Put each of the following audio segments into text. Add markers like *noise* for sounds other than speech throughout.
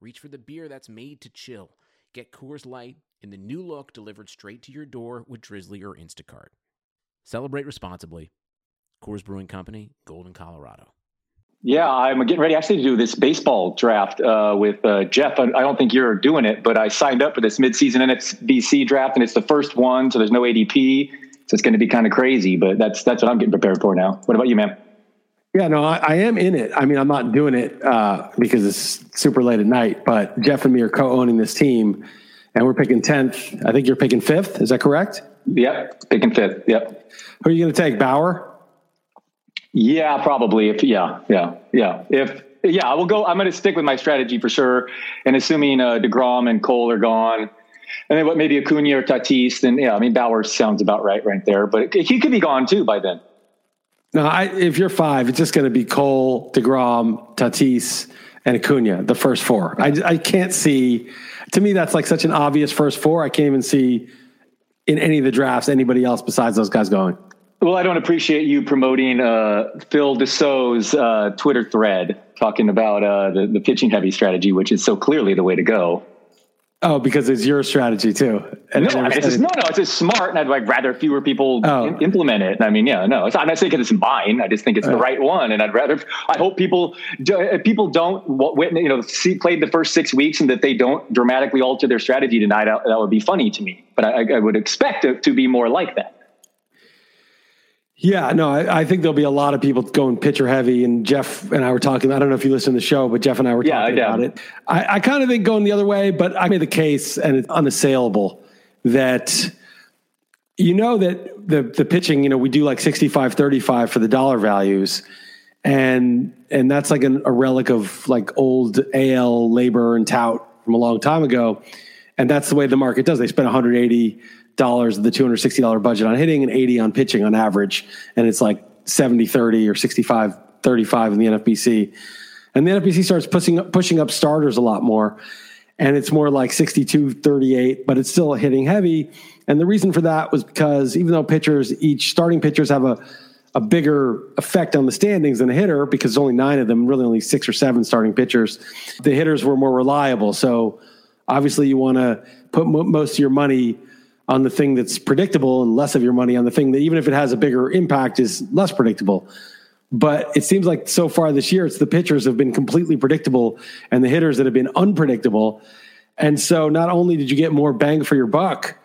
reach for the beer that's made to chill. Get Coors Light in the new look delivered straight to your door with Drizzly or Instacart. Celebrate responsibly. Coors Brewing Company, Golden, Colorado. Yeah, I'm getting ready actually to do this baseball draft uh, with uh, Jeff. I, don't think you're doing it, but I signed up for this midseason NFBC draft, and it's the first one, so there's no ADP. So it's going to be kind of crazy, but that's that's what I'm getting prepared for now. What about you, man? Yeah, no, I, I, am in it. I mean, I'm not doing it uh, because it's super late at night, but Jeff and me are co-owning this team, and we're picking 10th. I think you're picking fifth. Is that correct? Yep, picking fifth. Yep. Who are you going to take, Bauer? Yeah, probably. If yeah, yeah, yeah. If yeah, I will go. I'm going to stick with my strategy for sure. And assuming uh, Degrom and Cole are gone, and then what maybe Acuna or Tatis, then yeah, I mean Bauer sounds about right right there. But he could be gone too by then. No, I, if you're five, it's just going to be Cole, Degrom, Tatis, and Acuna, the first four. I, I can't see. To me, that's like such an obvious first four. I can't even see in any of the drafts anybody else besides those guys going. Well, I don't appreciate you promoting uh, Phil Dussault's uh, Twitter thread talking about uh, the, the pitching heavy strategy, which is so clearly the way to go. Oh, because it's your strategy too. And no, it's just, no, no, it's just smart, and I'd like rather fewer people oh. in, implement it. I mean, yeah, no, it's, I'm not saying it's mine. I just think it's the right one, and I'd rather. I hope people, if uh, people don't, witness, you know, see played the first six weeks, and that they don't dramatically alter their strategy tonight. That would be funny to me. But I, I would expect it to be more like that. Yeah, no, I, I, think there'll be a lot of people going pitcher heavy. And Jeff and I were talking. I don't know if you listen to the show, but Jeff and I were yeah, talking about it. I, I kind of think going the other way, but I made the case, and it's unassailable that you know that the the pitching. You know, we do like 65, 35 for the dollar values, and and that's like an, a relic of like old AL LABR and tout from a long time ago, and that's the way the market does. They spend 180 dollars of the two hundred sixty dollar budget on hitting and eighty on pitching on average, and it's like 70 30 or 65 35 in the NFBC. And the NFBC starts pushing pushing up starters a lot more, and it's more like 62 38, but it's still hitting heavy. And the reason for that was because even though pitchers, each starting pitchers have a a bigger effect on the standings than a hitter because there's only nine of them, really only six or seven starting pitchers. The hitters were more reliable. So obviously, you want to put most of your money on the thing that's predictable and less of your money on the thing that even if it has a bigger impact is less predictable. But it seems like so far this year, it's the pitchers have been completely predictable and the hitters that have been unpredictable. And so not only did you get more bang for your buck,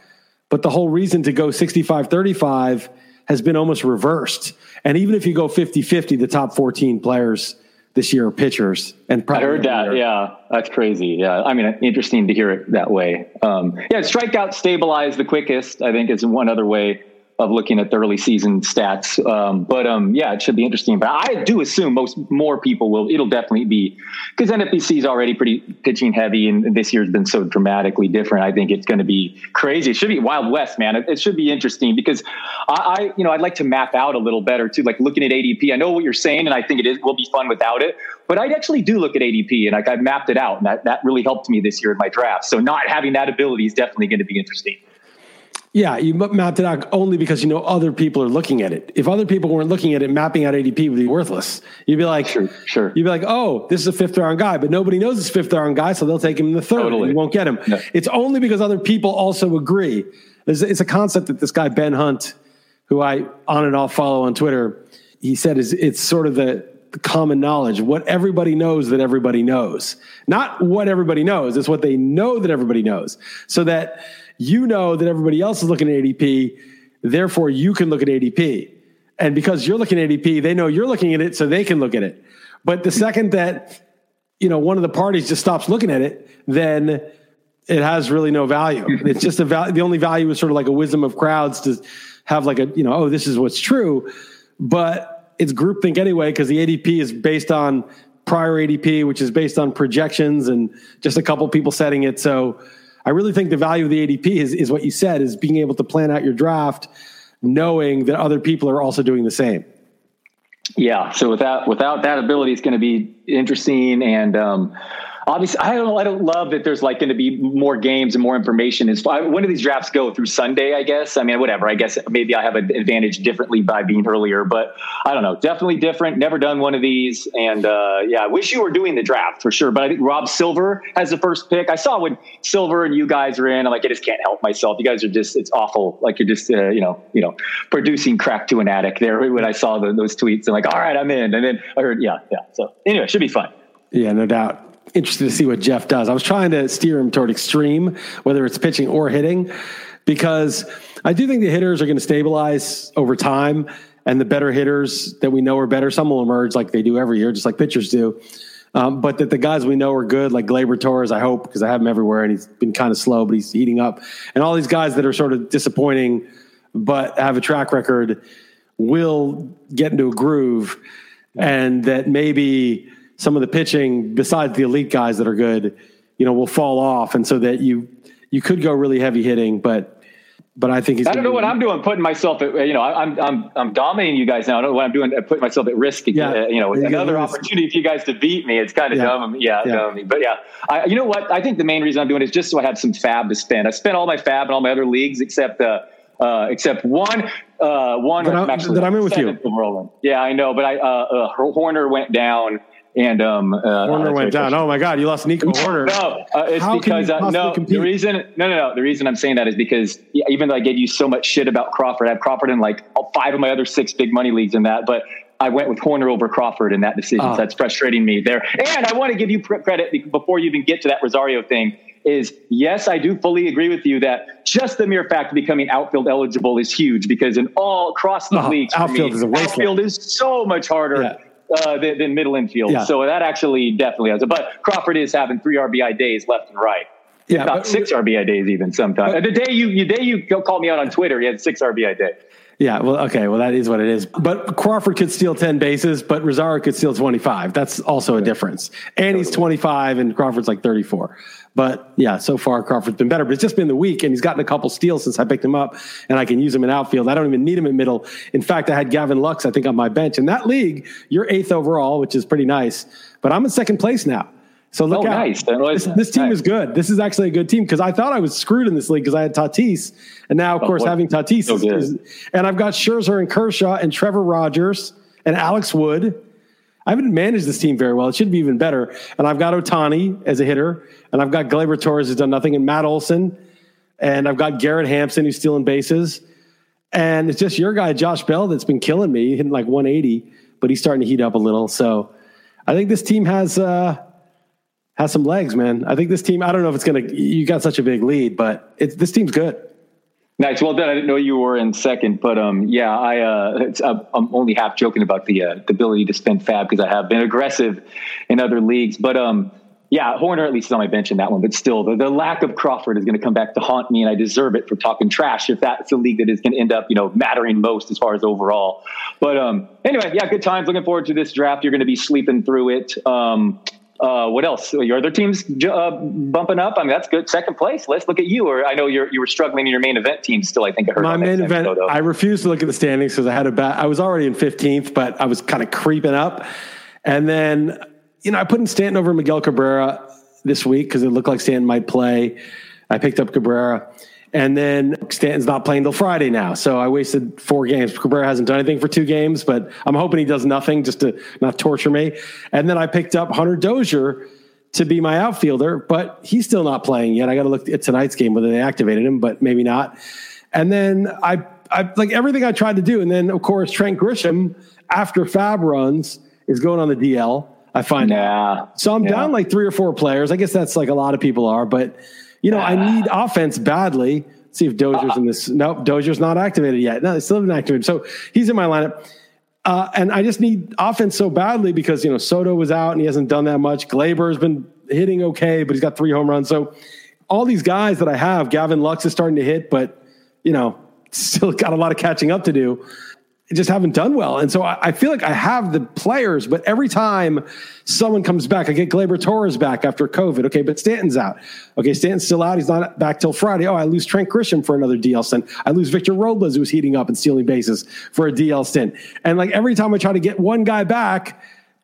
but the whole reason to go 65 35 has been almost reversed. And even if you go 50 50, the top 14 players this year pitchers. And I heard that. Year. Yeah, that's crazy. Yeah, I mean, interesting to hear it that way. Um, yeah, strikeout stabilize the quickest. I think is one other way of looking at the early season stats. Um, but um, yeah, it should be interesting. But I do assume most more people will. It'll definitely be because NFBC is already pretty pitching heavy, and this year's been so dramatically different. I think it's going to be crazy. It should be Wild West, man. It, it should be interesting because I, I, you know, I'd like to map out a little better too, like looking at ADP. I know what you're saying, and I think it is will be fun without it. But I actually do look at ADP, and like I've mapped it out, and that that really helped me this year in my draft. So not having that ability is definitely going to be interesting. Yeah, you mapped it out only because you know other people are looking at it. If other people weren't looking at it, mapping out ADP would be worthless. You'd be like, sure, sure. You'd be like, oh, this is a fifth round guy, but nobody knows it's fifth round guy, so they'll take him in the third. Totally. You won't get him. No. It's only because other people also agree. It's, it's a concept that this guy Ben Hunt, who I on and off follow on Twitter, he said is it's sort of the common knowledge, what everybody knows that everybody knows. Not what everybody knows, it's what they know that everybody knows. So that you know that everybody else is looking at ADP, therefore you can look at ADP. And because you're looking at ADP, they know you're looking at it, so they can look at it. But the second that you know one of the parties just stops looking at it, then it has really no value. *laughs* It's just a value. The only value is sort of like a wisdom of crowds to have like a you know oh this is what's true, but it's groupthink anyway because the ADP is based on prior ADP, which is based on projections and just a couple people setting it. So I really think the value of the ADP is, is what you said, is being able to plan out your draft, knowing that other people are also doing the same. Yeah. So without without that ability, it's going to be interesting and. Um, obviously I don't I don't love that there's like going to be more games and more information. Is when do these drafts go through Sunday? I guess. I mean, whatever. I guess maybe I have an advantage differently by being earlier, but I don't know. Definitely different. Never done one of these, and uh, yeah, I wish you were doing the draft for sure. But I think Rob Silver has the first pick. I saw when Silver and you guys are in. I'm like, I just can't help myself. You guys are just it's awful. Like you're just uh, you know you know producing crack to an addict. There when I saw the, those tweets, I'm like, all right, I'm in. And then I heard, yeah, yeah. So anyway, should be fun. Yeah, no doubt interested to see what Jeff does. I was trying to steer him toward extreme, whether it's pitching or hitting, because I do think the hitters are going to stabilize over time, and the better hitters that we know are better, some will emerge like they do every year, just like pitchers do. Um, but that the guys we know are good, like Gleyber Torres, I hope, because I have him everywhere, and he's been kind of slow, but he's heating up. And all these guys that are sort of disappointing, but have a track record, will get into a groove, and that maybe some of the pitching besides the elite guys that are good, you know, will fall off, and so that you you could go really heavy hitting, but but I think he's. I don't know what I'm doing, putting myself at you know I'm I'm I'm dominating you guys now. I don't know what I'm doing, putting myself at risk. Yeah. Uh, you know, another opportunity for you guys to beat me. It's kind of yeah. dumb, yeah, yeah. Dumb. But yeah, I, you know what? I think the main reason I'm doing it is just so I have some fab to spend. I spent all my fab in all my other leagues except. Uh, uh, except one, uh, one that, I'm, that I'm in with you. Yeah, I know, but I uh, uh, Hoerner went down and um, uh, went down. Oh my God, you lost Nico Hoerner. No, uh, it's How because uh, no. Compete? The reason, no, no, no. The reason I'm saying that is because even though I gave you so much shit about Crawford, I have Crawford in like five of my other six big money leagues in that, but I went with Hoerner over Crawford in that decision. Oh. So that's frustrating me there. And I want to give you credit before you even get to that Rosario thing. Is yes, I do fully agree with you that just the mere fact of becoming outfield eligible is huge because in all across the oh, leagues, outfield me, is. Outfield is so much harder. Yeah uh, than, than, middle infield. Yeah. So that actually definitely has it. But Crawford is having three RBI days left and right. Yeah, not but, six RBI days even sometimes. But, the day you, the day you called me out on Twitter, he had six RBI day. Yeah, well, okay, well, that is what it is. But Crawford could steal 10 bases, but Rosario could steal 25. That's also a difference. And he's 25 and Crawford's like 34. But yeah, so far Crawford's been better, but it's just been the week and he's gotten a couple steals since I picked him up and I can use him in outfield. I don't even need him in middle. In fact, I had Gavin Lux, I think, on my bench. In that league, you're eighth overall, which is pretty nice, but I'm in second place now. So look oh, out. Nice. This, this, team nice. is good. This is actually a good team because I thought I was screwed in this league because I had Tatis. And now, of oh, course, what? having Tatis so is, is, and I've got Scherzer and Kershaw and Trevor Rogers and Alex Wood I haven't managed this team very well. It should be even better. And I've got Ohtani as a hitter, and I've got Gleyber Torres who's done nothing, and Matt Olson, and I've got Garrett Hampson who's stealing bases. And it's just your guy, Josh Bell, that's been killing me, hitting like 180, but he's starting to heat up a little. So I think this team has uh, has some legs, man. I think this team. I don't know if it's gonna. You got such a big lead, but it's this team's good. Nice. Well done. I didn't know you were in second, but um, yeah, I uh, uh I'm only half joking about the uh, the ability to spend fab because I have been aggressive in other leagues, but um, yeah, Hoerner at least is on my bench in that one, but still, the, the lack of Crawford is going to come back to haunt me, and I deserve it for talking trash if that's the league that is going to end up, you know, mattering most as far as overall. But um, anyway, yeah, good times. Looking forward to this draft. You're going to be sleeping through it. Um, uh, what else? Your other teams uh, bumping up. I mean, that's good. Second place. Let's look at you. Or I know you're you were struggling in your main event team. Still, I think I heard my main event. I refused to look at the standings because I had a bad. I was already in fifteenth, but I was kind of creeping up. And then you know I put in Stanton over Miguel Cabrera this week because it looked like Stanton might play. I picked up Cabrera. And then Stanton's not playing till Friday now. So I wasted four games. Cabrera hasn't done anything for two games, but I'm hoping he does nothing just to not torture me. And then I picked up Hunter Dozier to be my outfielder, but he's still not playing yet. I got to look at tonight's game whether they activated him, but maybe not. And then I, I like everything I tried to do. And then of course Trent Grisham after Fab runs is going on the DL. I find yeah. So I'm yeah. down like three or four players. I guess that's like a lot of people are, but you know, I need offense badly. Let's see if Dozier's in this. Nope, Dozier's not activated yet. No, they still haven't activated. So he's in my lineup. Uh, and I just need offense so badly because, you know, Soto was out and he hasn't done that much. Gleyber has been hitting okay, but he's got three home runs. So all these guys that I have, Gavin Lux is starting to hit, but, you know, *laughs* still got a lot of catching up to do. Just haven't done well. And so I, I, feel like I have the players, but every time someone comes back, I get Gleyber Torres back after COVID. Okay, but Stanton's out. Okay, Stanton's still out. He's not back till Friday. Oh, I lose Trent Grisham for another DL stint. I lose Victor Robles, who's heating up and stealing bases for a DL stint. And like every time I try to get one guy back,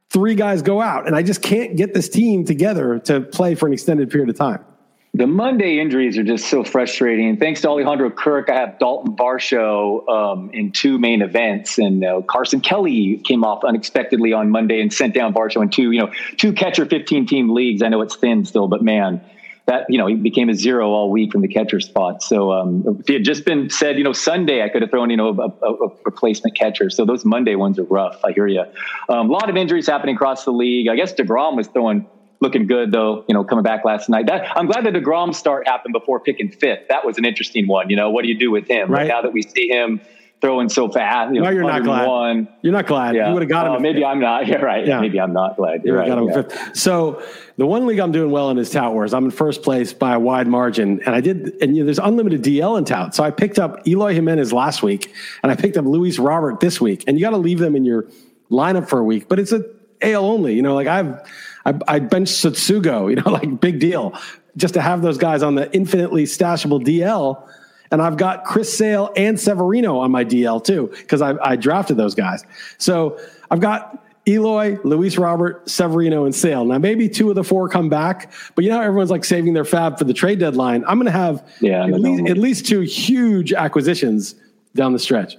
three guys go out. And I just can't get this team together to play for an extended period of time the Monday injuries are just so frustrating. Thanks to Alejandro Kirk, I have Dalton Varsho um, in two main events, and uh, Carson Kelly came off unexpectedly on Monday and sent down Varsho in two, you know, two catcher, fifteen team leagues. I know it's thin still, but man, that you know he became a zero all week from the catcher spot. So um, if he had just been said, you know, Sunday, I could have thrown you know a, a, a replacement catcher. So those Monday ones are rough. I hear you. Um, a lot of injuries happening across the league. I guess Degrom was throwing looking good though. You know, coming back last night. That I'm glad that Degrom start happened before picking fifth. That was an interesting one. You know, what do you do with him? Right. now that we see him throwing so fast. You know, no, you're not glad. You're not glad. Yeah. You would have got him. Uh, maybe i I'm not. *laughs* You're right. Yeah. Maybe I'm not glad. You're you right. Yeah. So the one league I'm doing well in is Tout Wars. I'm in first place by a wide margin, and I did. And you know, there's unlimited DL in Tout, so I picked up Eloy Jimenez last week, and I picked up Luis Robert this week, and you got to leave them in your lineup for a week. But it's a AL only. You know, like I've I, I benched Tsutsugo, you know, *laughs* like big deal, just to have those guys on the infinitely stashable DL. And I've got Chris Sale and Severino on my DL too, because I, I drafted those guys. So I've got Eloy, Luis Robert, Severino, and Sale. Now, maybe two of the four come back, but you know everyone's like saving their fab for the trade deadline. I'm going to have yeah, at, least, at least two huge acquisitions down the stretch.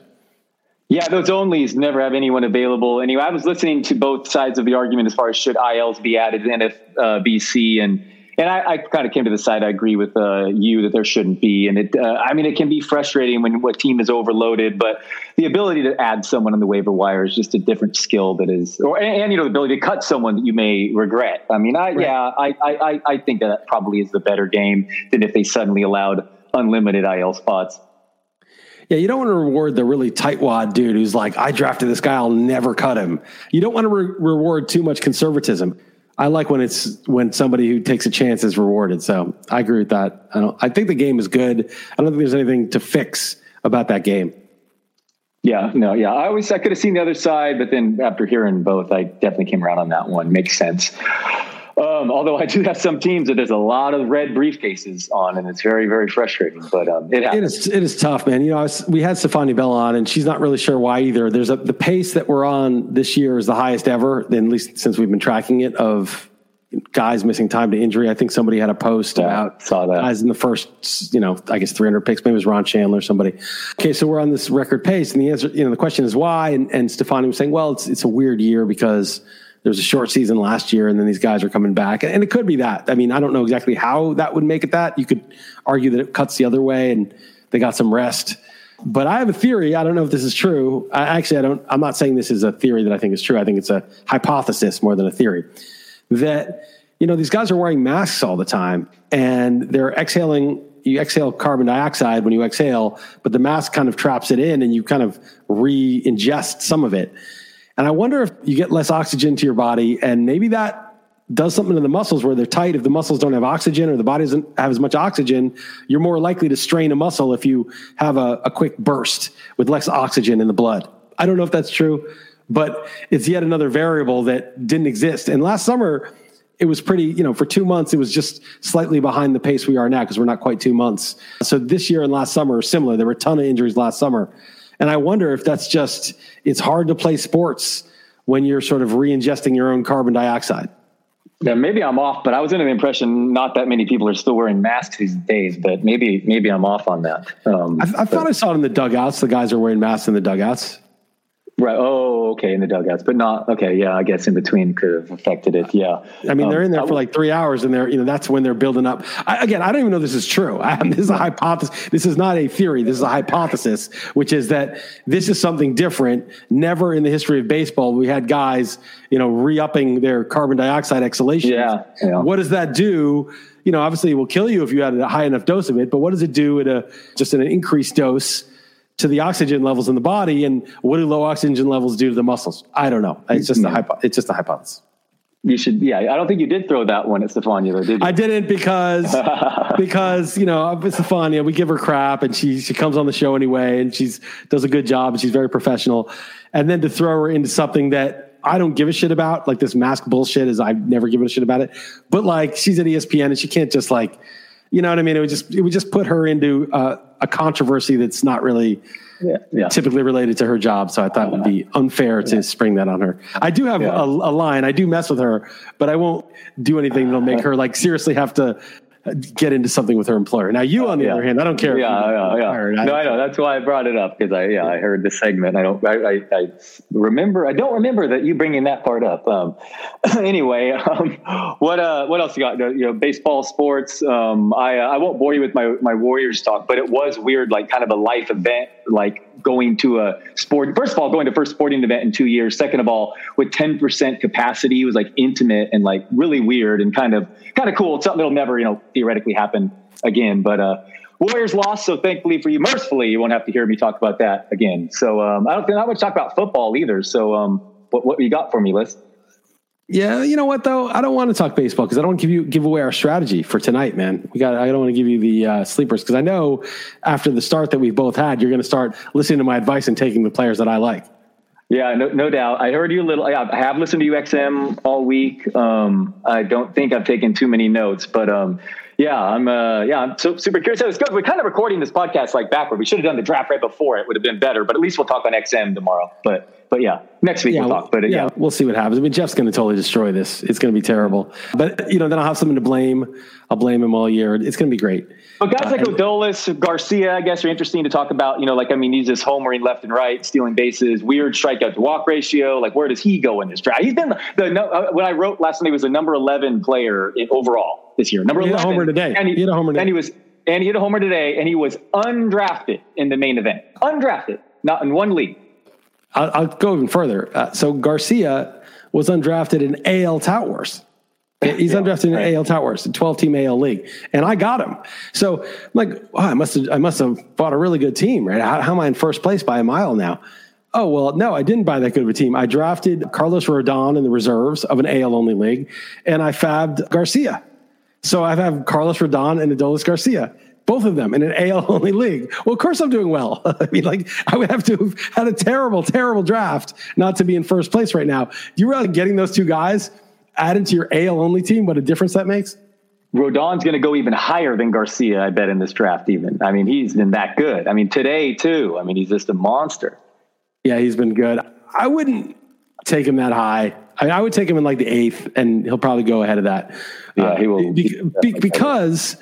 Yeah, those onlys never have anyone available. Anyway, I was listening to both sides of the argument as far as should ILs be added in NFBC, uh, and and I, I kind of came to the side I agree with uh, you that there shouldn't be. And it, uh, I mean, it can be frustrating when what team is overloaded, but the ability to add someone on the waiver wire is just a different skill that is, or and, and you know, the ability to cut someone that you may regret. I mean, I right. yeah, I, I I think that probably is the better game than if they suddenly allowed unlimited IL spots. Yeah, you don't want to reward the really tightwad dude who's like, I drafted this guy, I'll never cut him. You don't want to re- reward too much conservatism. I like when it's when somebody who takes a chance is rewarded. So I agree with that. I don't. I think the game is good. I don't think there's anything to fix about that game. Yeah, no, yeah. I always I could have seen the other side, but then after hearing both, I definitely came around on that one. Makes sense. Um, although I do have some teams that there's a lot of red briefcases on, and it's very, very frustrating. But um, it. It is, it is tough, man. You know, was, we had Stephania Bell on, and she's not really sure why either. There's a the pace that we're on this year is the highest ever, at least since we've been tracking it. Of guys missing time to injury. I think somebody had a post yeah, about saw that. guys in the first, you know, I guess 300 picks. Maybe it was Ron Chandler, or somebody. Okay, so we're on this record pace, and the answer, you know, the question is why. And, and Stephania was saying, well, it's it's a weird year because there was a short season last year and then these guys are coming back. And it could be that. I mean, I don't know exactly how that would make it that. You could argue that it cuts the other way and they got some rest. But I have a theory. I don't know if this is true. I, actually, I don't. I'm not saying this is a theory that I think is true. I think it's a hypothesis more than a theory. That you know these guys are wearing masks all the time and they're exhaling. You exhale carbon dioxide when you exhale, but the mask kind of traps it in, and you kind of re-ingest some of it. And I wonder if you get less oxygen to your body, and maybe that does something to the muscles where they're tight. If the muscles don't have oxygen or the body doesn't have as much oxygen, you're more likely to strain a muscle if you have a, a quick burst with less oxygen in the blood. I don't know if that's true, but it's yet another variable that didn't exist. And last summer, it was pretty, you know, for two months, it was just slightly behind the pace we are now because we're not quite two months. So this year and last summer are similar. There were a ton of injuries last summer. And I wonder if that's just, it's hard to play sports when you're sort of re ingesting your own carbon dioxide. Yeah, maybe I'm off, but I was under the impression not that many people are still wearing masks these days. But maybe maybe I'm off on that. Um, I, I thought I saw it in the dugouts. The guys are wearing masks in the dugouts. Right. Oh, okay. In the dugouts, but not okay. Yeah, I guess in between could have affected it. Yeah. I mean, they're in there um, for like three hours, and they're you know that's when they're building up. I, again, I don't even know this is true. I, *laughs* this is a hypothesis. This is not a theory. This is a hypothesis, which is that this is something different. Never in the history of baseball we had guys you know re-upping their carbon dioxide exhalation. Yeah, yeah. What does that do? You know, obviously it will kill you if you had a high enough dose of it, but what does it do at a just an increased dose? To the oxygen levels in the body and what do low oxygen levels do to the muscles? I don't know. It's just yeah. a hypo- it's just a hypothesis. You should, yeah. I don't think you did throw that one at Stephania, did you? I didn't because *laughs* because you know Stephania, we give her crap, and she she comes on the show anyway, and she's does a good job, and she's very professional. And then to throw her into something that I don't give a shit about, like this mask bullshit, is I've never given a shit about it. But like she's at ESPN, and she can't just like, you know what I mean? It would just it would just put her into uh, a controversy that's not really yeah, yeah. typically related to her job. So I thought it would be unfair to spring that on her. I do have a, a, line. I do mess with her, but I won't do anything that'll make *laughs* her like seriously have to get into something with her employer. Now, you on the yeah. other hand, I don't care. Yeah, yeah, yeah. No, I know. That's why I brought it up because I, yeah, I heard the segment. I don't, I, I, I, remember. I don't remember that you bringing that part up. Um, *laughs* anyway, um, what, uh, what else you got? You know, baseball, sports. Um, I, uh, I won't bore you with my my Warriors talk, but it was weird, like kind of a life event, like going to a sport. First of all, going to first sporting event in two years. Second of all, with ten percent capacity, it was like intimate and like really weird and kind of kind of cool. It's something that'll never, you know, theoretically happen again. But uh, Warriors lost, so thankfully for you, mercifully, you won't have to hear me talk about that again. So um, I don't think I would talk about football either. So um, what what you got for me, Liss? Yeah, you know what though? I don't want to talk baseball because I don't want to give you give away our strategy for tonight, man. We got. I don't want to give you the uh, sleepers because I know after the start that we both had, you're going to start listening to my advice and taking the players that I like. Yeah, no, no doubt. I heard you a little. I have listened to UXM all week. Um, I don't think I've taken too many notes, but um, yeah, I'm. Uh, yeah, I'm so super curious how this goes. We're kind of recording this podcast like backward. We should have done the draft right before. It would have been better, but at least we'll talk on XM tomorrow. But but yeah, next week yeah, we'll talk. But uh, yeah, yeah, we'll see what happens. I mean, Jeff's going to totally destroy this. It's going to be terrible. But you know, then I'll have something to blame. I'll blame him all year. It's going to be great. But guys like uh, Adolis, Garcia, I guess are interesting to talk about. You know, like I mean, he's just homering left and right, stealing bases, weird strikeout to walk ratio. Like, where does he go in this draft? He's been the, the uh, when I wrote last night, he was the number eleven player in overall this year. Number he eleven. homer today. And he, he hit a homer. Today. And he was and he hit a homer today, and he was undrafted in the main event. Undrafted, not in one league. I'll, I'll go even further. Uh, so Garcia was undrafted in AL Tout Wars. He's yeah, undrafted in right. AL Tout Wars, a 12 team AL league, and I got him. So I'm like, oh, I must have, I must have bought a really good team, right? How, how am I in first place by a mile now? Oh well, no, I didn't buy that good of a team. I drafted Carlos Rodon in the reserves of an AL only league, and I fabbed Garcia. So I have Carlos Rodon and Adolis Garcia both of them in an AL only league. Well, of course I'm doing well. *laughs* I mean, like I would have to have had a terrible, terrible draft not to be in first place right now. Do you realize getting those two guys added to your AL only team, what a difference that makes? Rodon's going to go even higher than Garcia, I bet, in this draft. Even, I mean, he's been that good. I mean, today too. I mean, he's just a monster. Yeah, he's been good. I wouldn't take him that high. I, mean, I would take him in like the eighth, and he'll probably go ahead of that. Yeah, uh, he will. Be, be, because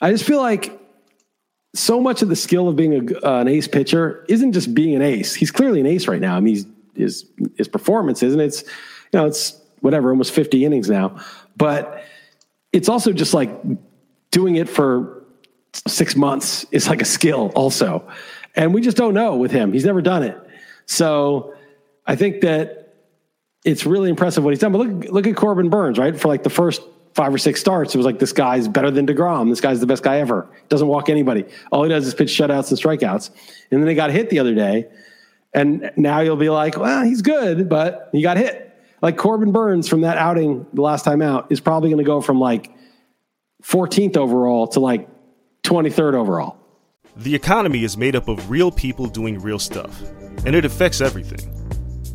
I just feel like so much of the skill of being a, uh, an ace pitcher isn't just being an ace. He's clearly an ace right now. I mean, he's, his his performance isn't it's you know it's whatever almost 50 innings now, but it's also just like doing it for six months is like a skill also, and we just don't know with him. He's never done it, so I think that it's really impressive what he's done. But look look at Corbin Burnes, right for like the first five or six starts, it was like this guy's better than Degrom. This guy's the best guy ever. Doesn't walk anybody. All he does is pitch shutouts and strikeouts. And then he got hit the other day, and now you'll be like, well, he's good, but he got hit. Like Corbin Burnes from that outing the last time out is probably going to go from like 14th overall to like 23rd overall. The economy is made up of real people doing real stuff, and it affects everything.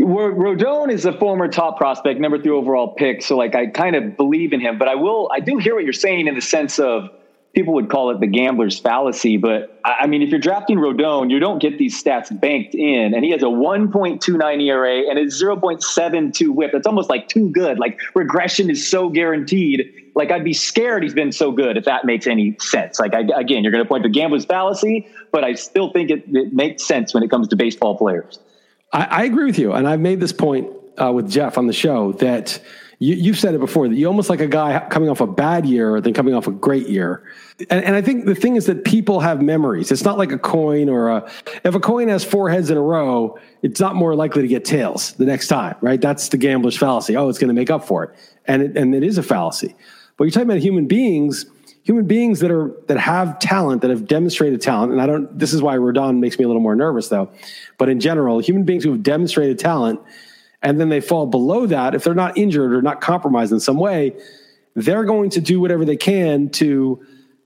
Rodon is a former top prospect, number three overall pick. So, like, I kind of believe in him, but I will, I do hear what you're saying in the sense of people would call it the gambler's fallacy. But I mean, if you're drafting Rodon, you don't get these stats banked in. And he has a 1.29 ERA and a 0.72 whip. That's almost like too good. Like, regression is so guaranteed. Like, I'd be scared he's been so good if that makes any sense. Like, I, again, you're going to point to gambler's fallacy, but I still think it, it makes sense when it comes to baseball players. I, I agree with you, and I've made this point uh, with Jeff on the show that you, have said it before that you almost like a guy coming off a bad year than coming off a great year. And, and, I think the thing is that people have memories. It's not like a coin or a, if a coin has four heads in a row, it's not more likely to get tails the next time, right? That's the gambler's fallacy. Oh, it's going to make up for it. And it, and it is a fallacy. But you're talking about human beings, human beings that are, that have talent, that have demonstrated talent. And I don't, this is why Rodon makes me a little more nervous though. But in general, human beings who have demonstrated talent and then they fall below that, if they're not injured or not compromised in some way, they're going to do whatever they can to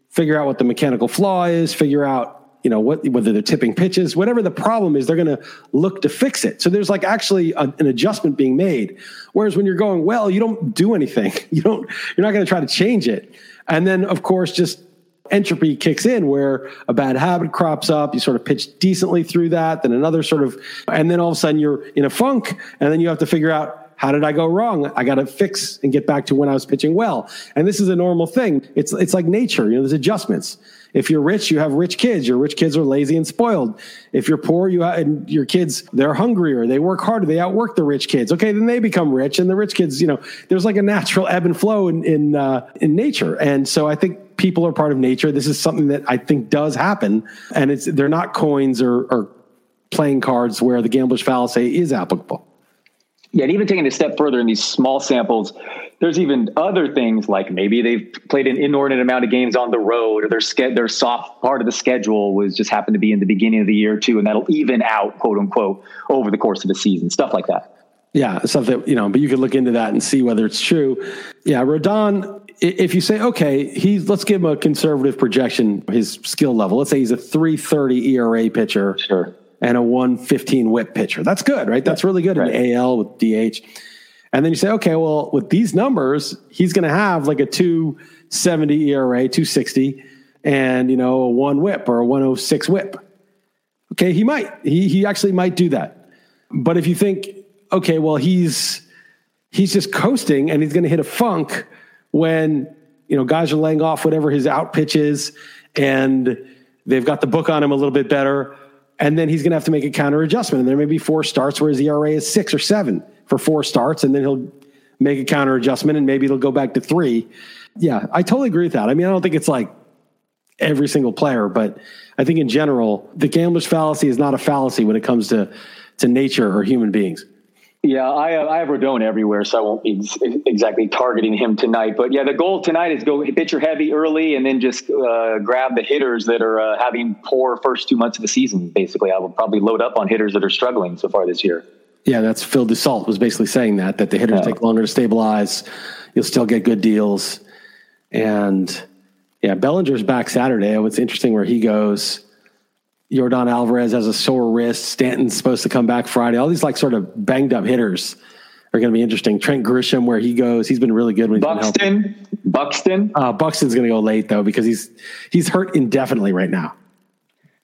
figure out what the mechanical flaw is, figure out you know what whether they're tipping pitches, whatever the problem is, they're going to look to fix it. So there's like actually a, an adjustment being made. Whereas when you're going well, you don't do anything. *laughs* You don't. You're not going to try to change it. And then of course just entropy kicks in where a bad habit crops up. You sort of pitch decently through that, then another sort of, and then all of a sudden you're in a funk, and then you have to figure out how did I go wrong? I got to fix and get back to when I was pitching well. And this is a normal thing. It's it's like nature. You know, there's adjustments. If you're rich, you have rich kids. Your rich kids are lazy and spoiled. If you're poor, you have, and your kids they're hungrier. They work harder. They outwork the rich kids. Okay, then they become rich, and the rich kids, you know, there's like a natural ebb and flow in in uh, in nature. And so I think people are part of nature. This is something that I think does happen, and it's they're not coins or, or playing cards where the gambler's fallacy is applicable. Yeah, and even taking a step further in these small samples, there's even other things like maybe they've played an inordinate amount of games on the road, or their ske- their soft part of the schedule was just happened to be in the beginning of the year too, and that'll even out, quote unquote, over the course of the season, stuff like that. Yeah, stuff that you know, but you could look into that and see whether it's true. Yeah, Rodon if you say okay, he's let's give him a conservative projection, his skill level. Let's say he's a 330 ERA pitcher, sure, and a 115 WHIP pitcher. That's good, right? That's really good right. in AL with DH. And then you say, okay, well, with these numbers, he's going to have like a 270 ERA, 260, and you know a one WHIP or a 106 WHIP. Okay, he might. He he actually might do that. But if you think, okay, well, he's he's just coasting and he's going to hit a funk when you know guys are laying off whatever his out pitch is, and they've got the book on him a little bit better, and then he's going to have to make a counter adjustment. And there may be four starts where his ERA is six or seven for four starts, and then he'll make a counter adjustment, and maybe it'll go back to three. Yeah, I totally agree with that. I mean, I don't think it's like every single player, but I think in general, the gambler's fallacy is not a fallacy when it comes to to nature or human beings. Yeah, I have, I have Rodon everywhere, so I won't be exactly targeting him tonight. But yeah, the goal tonight is go pitcher heavy early, and then just uh, grab the hitters that are uh, having poor first two months of the season. Basically, I will probably load up on hitters that are struggling so far this year. Yeah, that's Phil Dussault was basically saying that that the hitters yeah. take longer to stabilize. You'll still get good deals, and yeah, Bellinger's back Saturday. What's interesting where he goes Yordan Alvarez has a sore wrist. Stanton's supposed to come back Friday. All these like sort of banged up hitters are going to be interesting. Trent Grisham, where he goes, he's been really good. When Buxton, Buxton, uh, Buxton's going to go late though because he's he's hurt indefinitely right now.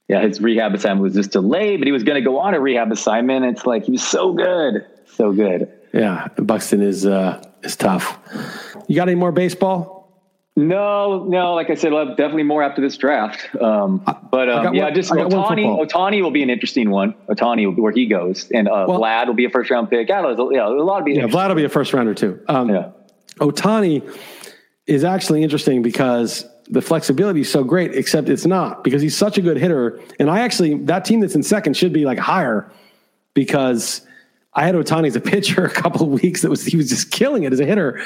Yeah, his rehab assignment was just delayed, but he was going to go on a rehab assignment. It's like he was so good, so good. Yeah, Buxton is uh, is tough. You got any more baseball? No, no. Like I said, definitely more after this draft. Um, but um, yeah, one, just Otani. Ohtani will be an interesting one. Ohtani, will be where he goes, and uh, well, Vlad will be a first round pick. i don't yeah, a lot of be. Yeah, Vlad will be a first rounder too. Um, yeah, Ohtani is actually interesting because the flexibility is so great, except it's not because he's such a good hitter. And I actually that team that's in second should be like higher because I had Ohtani as a pitcher a couple of weeks that was he was just killing it as a hitter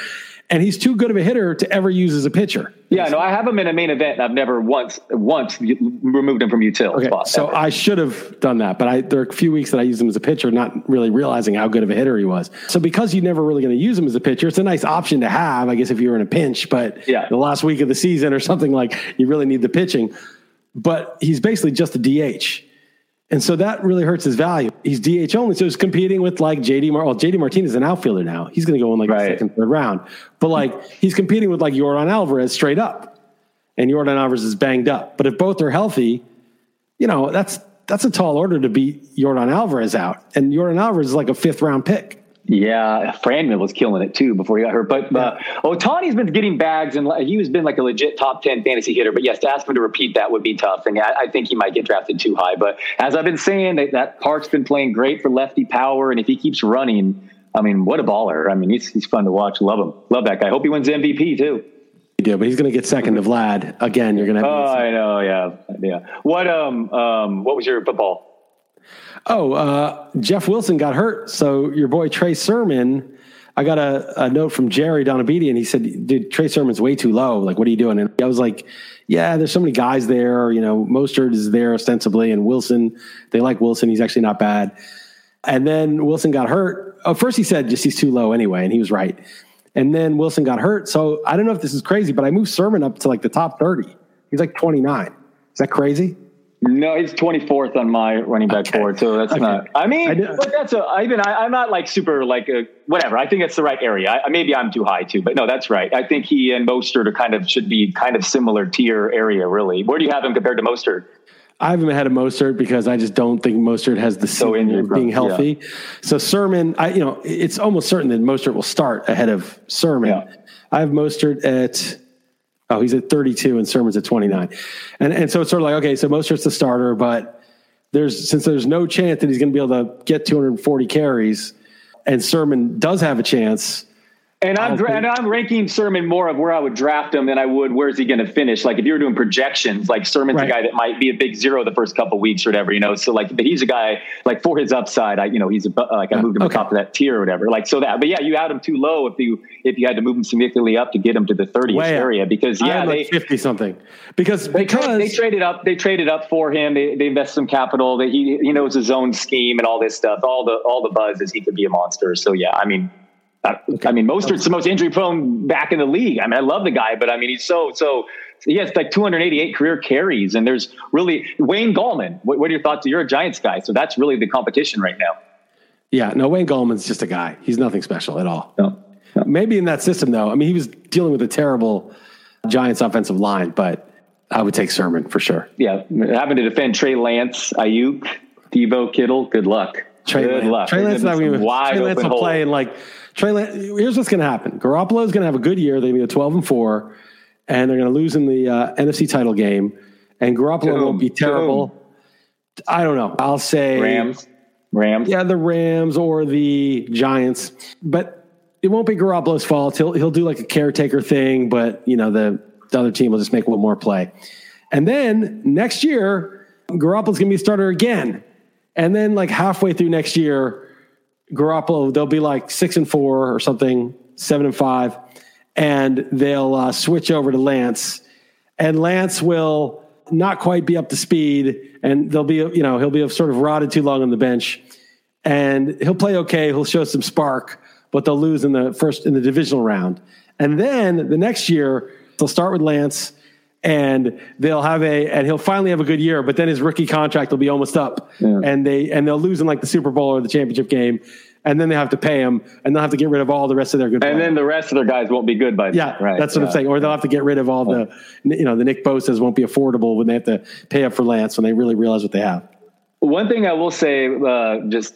and he's too good of a hitter to ever use as a pitcher. Yeah, no, I have him in a main event. I've never once once removed him from utility okay, spot. So ever. I should have done that, but I there are a few weeks that I used him as a pitcher, not really realizing how good of a hitter he was. So because you're never really going to use him as a pitcher, it's a nice option to have, I guess, if you're in a pinch. But yeah. the last week of the season or something like you really need the pitching. But he's basically just a DH. And so that really hurts his value. He's DH only, so he's competing with like JD. Mar- well, JD Martinez is an outfielder now. He's going to go in like right. the second, third round. But like he's competing with like Yordan Alvarez straight up, and Yordan Alvarez is banged up. But if both are healthy, you know that's that's a tall order to beat Yordan Alvarez out, and Yordan Alvarez is like a fifth round pick. Yeah, Franmil was killing it too before he got hurt. But uh, Ohtani's been getting bags, and he has been like a legit top ten fantasy hitter. But yes, to ask him to repeat that would be tough, and I, I think he might get drafted too high. But as I've been saying, that, that park's been playing great for lefty power, and if he keeps running, I mean, what a baller! I mean, he's he's fun to watch. Love him. Love that guy. Hope he wins MVP too. You do, but he's going to get second to Vlad again. You're going to. Oh, I know. Yeah, yeah. What um um what was your football? Oh, uh, Jeff Wilson got hurt, so your boy Trey Sermon. I got a, a note from Jerry Donabedian, and he said, "Dude, Trey Sermon's way too low. Like, what are you doing?" And I was like, "Yeah, there's so many guys there. You know, Mostert is there ostensibly, and Wilson. They like Wilson. He's actually not bad." And then Wilson got hurt. Oh, first he said just he's too low anyway, and he was right. And then Wilson got hurt. So I don't know if this is crazy, but I moved Sermon up to like the top 30. He's like 29. Is that crazy? No, he's 24th on my running back okay. board, so that's okay. not. I mean, I but that's a. I even I, am not like super like a, whatever. I think it's the right area. I, maybe I'm too high too, but no, that's right. I think he and Mostert are kind of should be kind of similar tier area. Really, where do you have him compared to Mostert? I have him ahead of Mostert because I just don't think Mostert has the so of being healthy. Yeah. So Sermon, I you know, it's almost certain that Mostert will start ahead of Sermon. Yeah. I have Mostert at oh, he's at 32 and Sermon's at 29. And and so it's sort of like, okay, so Mostert's the starter, but there's since there's no chance that he's going to be able to get 240 carries and Sermon does have a chance, and I'm and I'm ranking Sermon more of where I would draft him than I would where's he going to finish. Like if you were doing projections, like Sermon's right. a guy that might be a big zero the first couple weeks or whatever, you know. So like, but he's a guy like for his upside, I you know he's a, like I moved him okay. top of that tier or whatever. Like so that, but yeah, you had him too low if you if you had to move him significantly up to get him to the 30th area because yeah, they 50 something because they because they traded up they traded up for him. They they invest some capital. That he he knows his own scheme and all this stuff. All the all the buzz is he could be a monster. So yeah, I mean Uh, I mean, Mostert's the most injury prone back in the league. I mean, I love the guy, but I mean, he's so, so, he has like 288 career carries, and there's really Wayne Gallman. What, what are your thoughts? You're a Giants guy, so that's really the competition right now. Yeah, no, Wayne Gallman's just a guy. He's nothing special at all. No, no. Maybe in that system, though. I mean, he was dealing with a terrible Giants offensive line, but I would take Sermon for sure. Yeah, having to defend Trey Lance, Aiyuk, Deebo Kittle. Good luck. Trey good Lance. luck. Trey Lance, not Trey Lance will play in like Trey Lance, here's what's going to happen. Garoppolo is going to have a good year. They're going to be 12 and 4, and they're going to lose in the uh, NFC title game. And Garoppolo won't be terrible. I don't know. I'll say Rams. Rams. Yeah, the Rams or the Giants. But it won't be Garoppolo's fault. He'll he'll do like a caretaker thing, but you know, the, the other team will just make one more play. And then next year, Garoppolo's gonna be a starter again. And then like halfway through next year, Garoppolo, they'll be like six and four or something, seven and five, and they'll uh, switch over to Lance, and Lance will not quite be up to speed, and they'll be, you know, he'll be sort of rotted too long on the bench, and he'll play okay, he'll show some spark, but they'll lose in the first in the divisional round, and then the next year they'll start with Lance and they'll have a and he'll finally have a good year but then his rookie contract will be almost up yeah. and they and they'll lose in like the super bowl or the championship game and then they have to pay him and they'll have to get rid of all the rest of their good and players. then the rest of their guys won't be good by yeah right that's what yeah. i'm saying or they'll have to get rid of all the you know the nick bosas won't be affordable when they have to pay up for lance when they really realize what they have one thing i will say uh, just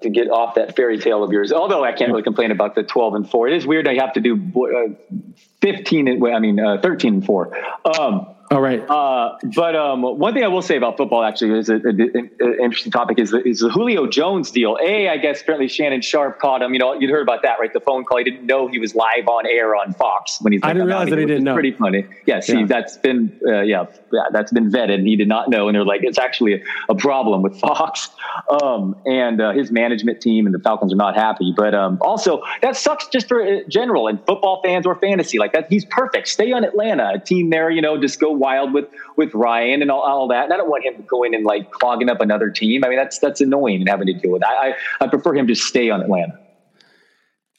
to get off that fairy tale of yours. Although I can't really complain about the 12 and 4. It is weird I have to do uh, 15 and, I mean uh, 13 and 4. Um, all right. Uh, but um, one thing I will say about football actually is an interesting topic is the, is the Julio Jones deal. A, I guess apparently Shannon Sharpe caught him. You know, you'd heard about that, right? The phone call. He didn't know he was live on air on Fox when he's. I didn't realize that he didn't know. Pretty funny. Yeah. See, yeah. that's been uh, yeah, yeah, that's been vetted. He did not know, and they're like, it's actually a, a problem with Fox, *laughs* um, and uh, his management team and the Falcons are not happy. But um, also that sucks just for uh, general and football fans or fantasy like that. He's perfect. Stay on Atlanta, a team there. You know, just go wild with with Ryan and all, all that. And I don't want him going and like clogging up another team. I mean, that's that's annoying and having to deal with. That. I I prefer him to stay on Atlanta.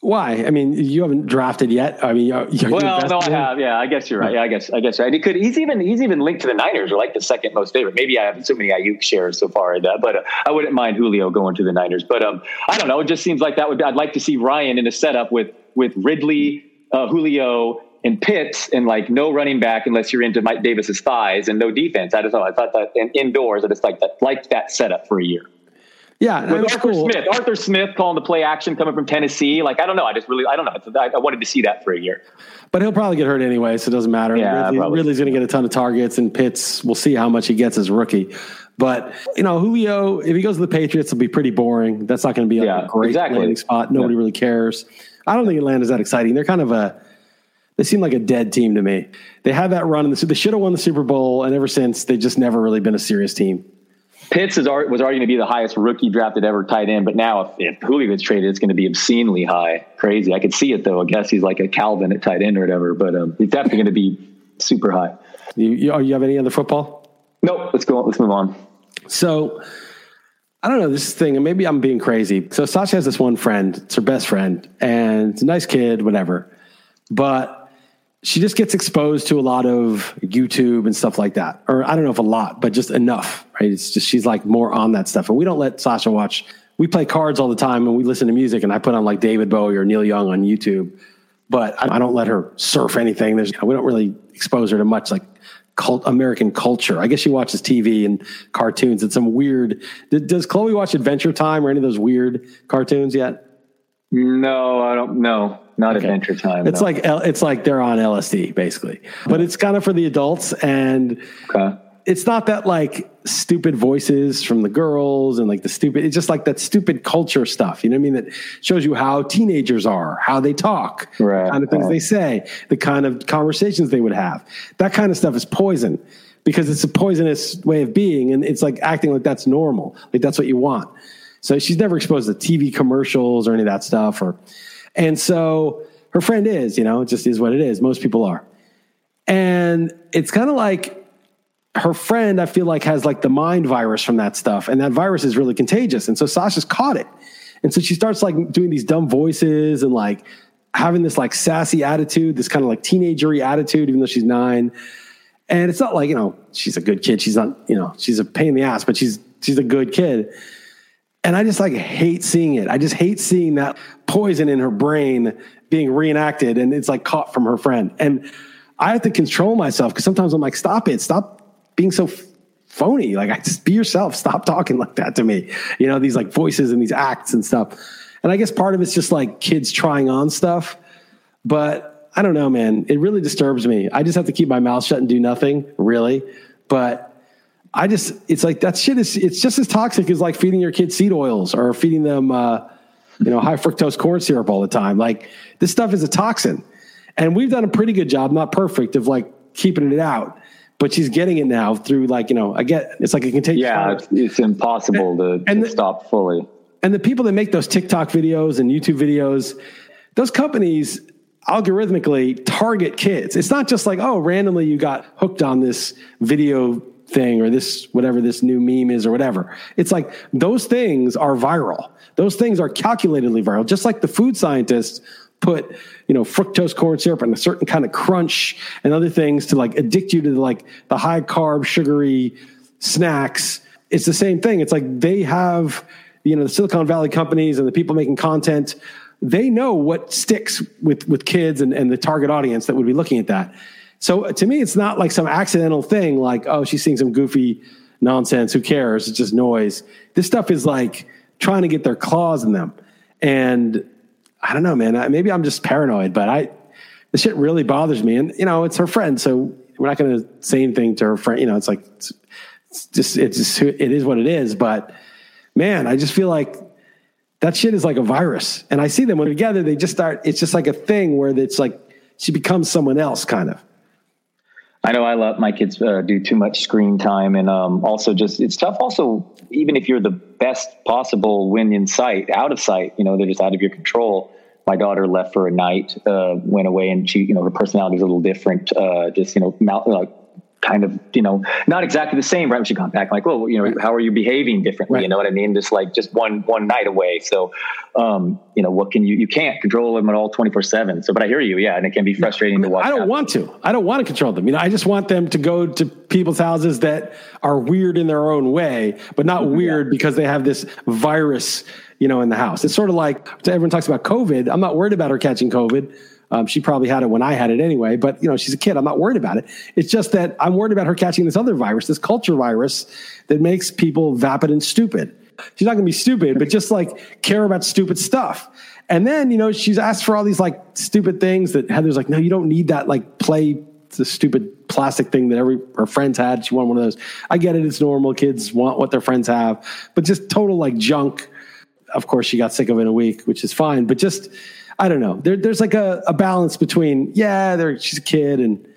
Why? I mean, you haven't drafted yet. I mean, you're, you're well, no, I have. Yeah, I guess you're right. Yeah, I guess I guess right. He could. He's even he's even linked to the Niners, or like the second most favorite. Maybe I have so many Aiyuk shares so far, but uh, I wouldn't mind Julio going to the Niners. But um, I don't know. It just seems like that would. Be, I'd like to see Ryan in a setup with with Ridley, uh, Julio, and Pitts and like no running back unless you're into Mike Davis's thighs and no defense. I just know. I thought that and indoors, I just like that, liked that setup for a year. Yeah, with Arthur cool. Smith, Arthur Smith calling the play action coming from Tennessee. Like I don't know, I just really I don't know. I, I wanted to see that for a year. But he'll probably get hurt anyway, so it doesn't matter. Yeah, Ridley, Ridley's going to get a ton of targets, and Pitts. We'll see how much he gets as rookie. But you know, Julio, if he goes to the Patriots, it'll be pretty boring. That's not going to be yeah, a great exactly. landing spot. Nobody yeah. really cares. I don't think Atlanta's that exciting. They're kind of a they seem like a dead team to me. They had that run, and they should have won the Super Bowl, and ever since they've just never really been a serious team. Pitts is, was already going to be the highest rookie drafted ever tight end, but now if, if Julio gets traded, it's going to be obscenely high. Crazy. I could see it though. I guess he's like a Calvin at tight end or whatever, but um, he's definitely going to be super high. You, you, you have any other football? Nope. Let's go. Let's move on. So I don't know this thing, and maybe I'm being crazy. So Sasha has this one friend, it's her best friend, and it's a nice kid, whatever. But she just gets exposed to a lot of YouTube and stuff like that. Or I don't know if a lot, but just enough, right? It's just she's like more on that stuff. And we don't let Sasha watch. We play cards all the time and we listen to music and I put on like David Bowie or Neil Young on YouTube. But I don't let her surf anything. There's we don't really expose her to much like cult American culture. I guess she watches TV and cartoons and some weird. Does Chloe watch Adventure Time or any of those weird cartoons yet? No, I don't know. Not okay. Adventure Time. It's no. like it's like they're on LSD basically, but it's kind of for the adults, and okay. it's not that like stupid voices from the girls and like the stupid. It's just like that stupid culture stuff. You know what I mean? That shows you how teenagers are, how they talk, right. the kind of things right. they say, the kind of conversations they would have. That kind of stuff is poison because it's a poisonous way of being, and it's like acting like that's normal, like that's what you want. So she's never exposed to TV commercials or any of that stuff, or and so her friend is, you know, it just is what it is. Most people are. And it's kind of like her friend, I feel like, has like the mind virus from that stuff. And that virus is really contagious. And so Sasha's caught it. And so she starts like doing these dumb voices and like having this like sassy attitude, this kind of like teenagery attitude, even though she's nine. And it's not like, you know, she's a good kid. She's not, you know, she's a pain in the ass, but she's she's a good kid. And I just like hate seeing it. I just hate seeing that poison in her brain being reenacted and it's like caught from her friend. And I have to control myself because sometimes I'm like, stop it, stop being so phony. Like, I just be yourself, stop talking like that to me. You know, these like voices and these acts and stuff. And I guess part of it's just like kids trying on stuff. But I don't know, man. It really disturbs me. I just have to keep my mouth shut and do nothing, really. But I just, it's like that shit is, it's just as toxic as like feeding your kids seed oils or feeding them, uh, you know, high fructose corn syrup all the time. Like this stuff is a toxin. And we've done a pretty good job, not perfect, of like keeping it out. But she's getting it now through like, you know, I get it's like a contagious. Yeah, it's, it's, impossible and, to, and to the, stop fully. And the people that make those TikTok videos and YouTube videos, those companies algorithmically target kids. It's not just like, oh, randomly you got hooked on this video thing or this whatever this new meme is or whatever. It's like those things are viral. Those things are calculatedly viral, just like the food scientists put you know fructose corn syrup and a certain kind of crunch and other things to like addict you to like the high carb sugary snacks. It's the same thing. It's like they have you know the silicon valley companies and the people making content. They know what sticks with with kids and, and the target audience that would be looking at that so uh, to me, it's not like some accidental thing like, oh, she's seeing some goofy nonsense. Who cares? It's just noise. This stuff is like trying to get their claws in them. And I don't know, man. Maybe I'm just paranoid, but I, the shit really bothers me. And, you know, it's her friend. So we're not going to say anything to her friend. You know, it's like, it's, it's just, it's just, it is what it is. But man, I just feel like that shit is like a virus. And I see them when together, they just start, it's just like a thing where it's like, she becomes someone else kind of. I know I let my kids uh, do too much screen time, and um, also just it's tough. Also, even if you're the best possible when in sight, out of sight, you know they're just out of your control. My daughter left for a night, uh, went away, and she, you know, her personality is a little different. Uh, just you know, mouth, like kind of, you know, not exactly the same, right? When she got back, like, well, you know, how are you behaving differently? Right. You know what I mean? Just like just one, one night away. So, um, you know, what can you, you can't control them at all 24 seven. So, but I hear you. Yeah. And it can be frustrating I mean, to watch. I don't want to, I don't want to control them. You know, I just want them to go to people's houses that are weird in their own way, but not mm-hmm. weird yeah. because they have this virus, you know, in the house. It's sort of like everyone talks about COVID. I'm not worried about her catching COVID. Um, she probably had it when I had it anyway, but you know, she's a kid. I'm not worried about it. It's just that I'm worried about her catching this other virus, this culture virus that makes people vapid and stupid. She's not going to be stupid, but just like care about stupid stuff. And then, you know, she's asked for all these like stupid things that Heather's like, no, you don't need that like play the stupid plastic thing that every her friends had. She wanted one of those. I get it; it's normal. Kids want what their friends have, but just total like junk. Of course, she got sick of it in a week, which is fine. But just I don't know. There, there's like a, a balance between yeah, she's a kid and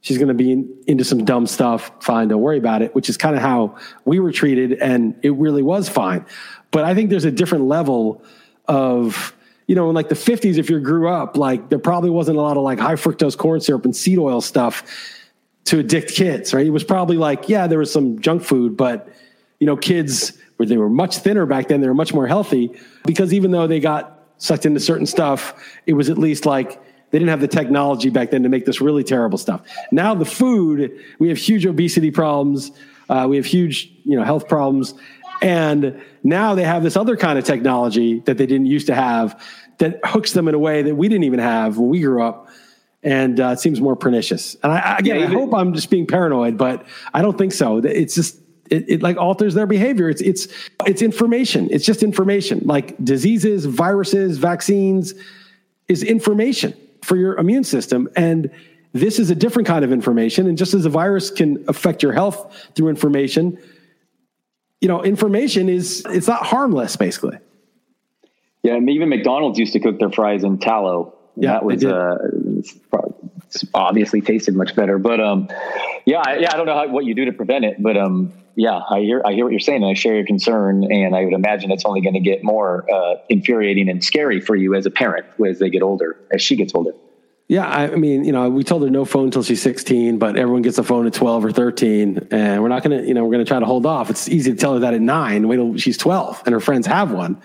she's going to be in, into some dumb stuff. Fine, don't worry about it. Which is kind of how we were treated, and it really was fine. But I think there's a different level of you know, in like the 50s, if you grew up, like there probably wasn't a lot of like high fructose corn syrup and seed oil stuff to addict kids, right? It was probably like, yeah, there was some junk food, but you know, kids they were much thinner back then, they were much more healthy because even though they got sucked into certain stuff, it was at least like they didn't have the technology back then to make this really terrible stuff. Now the food, we have huge obesity problems, uh, we have huge, you know, health problems, and now they have this other kind of technology that they didn't used to have that hooks them in a way that we didn't even have when we grew up. And uh, it seems more pernicious. And I, again, yeah, even, I hope I'm just being paranoid, but I don't think so. It's just it, it, like alters their behavior. It's it's it's information. It's just information. Like diseases, viruses, vaccines is information for your immune system, and this is a different kind of information. And just as a virus can affect your health through information, you know, information is it's not harmless, basically. Yeah, even McDonald's used to cook their fries in tallow. Yeah, that was uh, obviously tasted much better. But um, yeah, yeah, I don't know how, what you do to prevent it, but um, yeah, I hear I hear what you're saying, and I share your concern. And I would imagine it's only going to get more uh, infuriating and scary for you as a parent as they get older, as she gets older. Yeah, I mean, you know, we told her no phone until she's 16, but everyone gets a phone at 12 or 13, and we're not going to, you know, we're going to try to hold off. It's easy to tell her that at nine. Wait till she's 12, and her friends have one.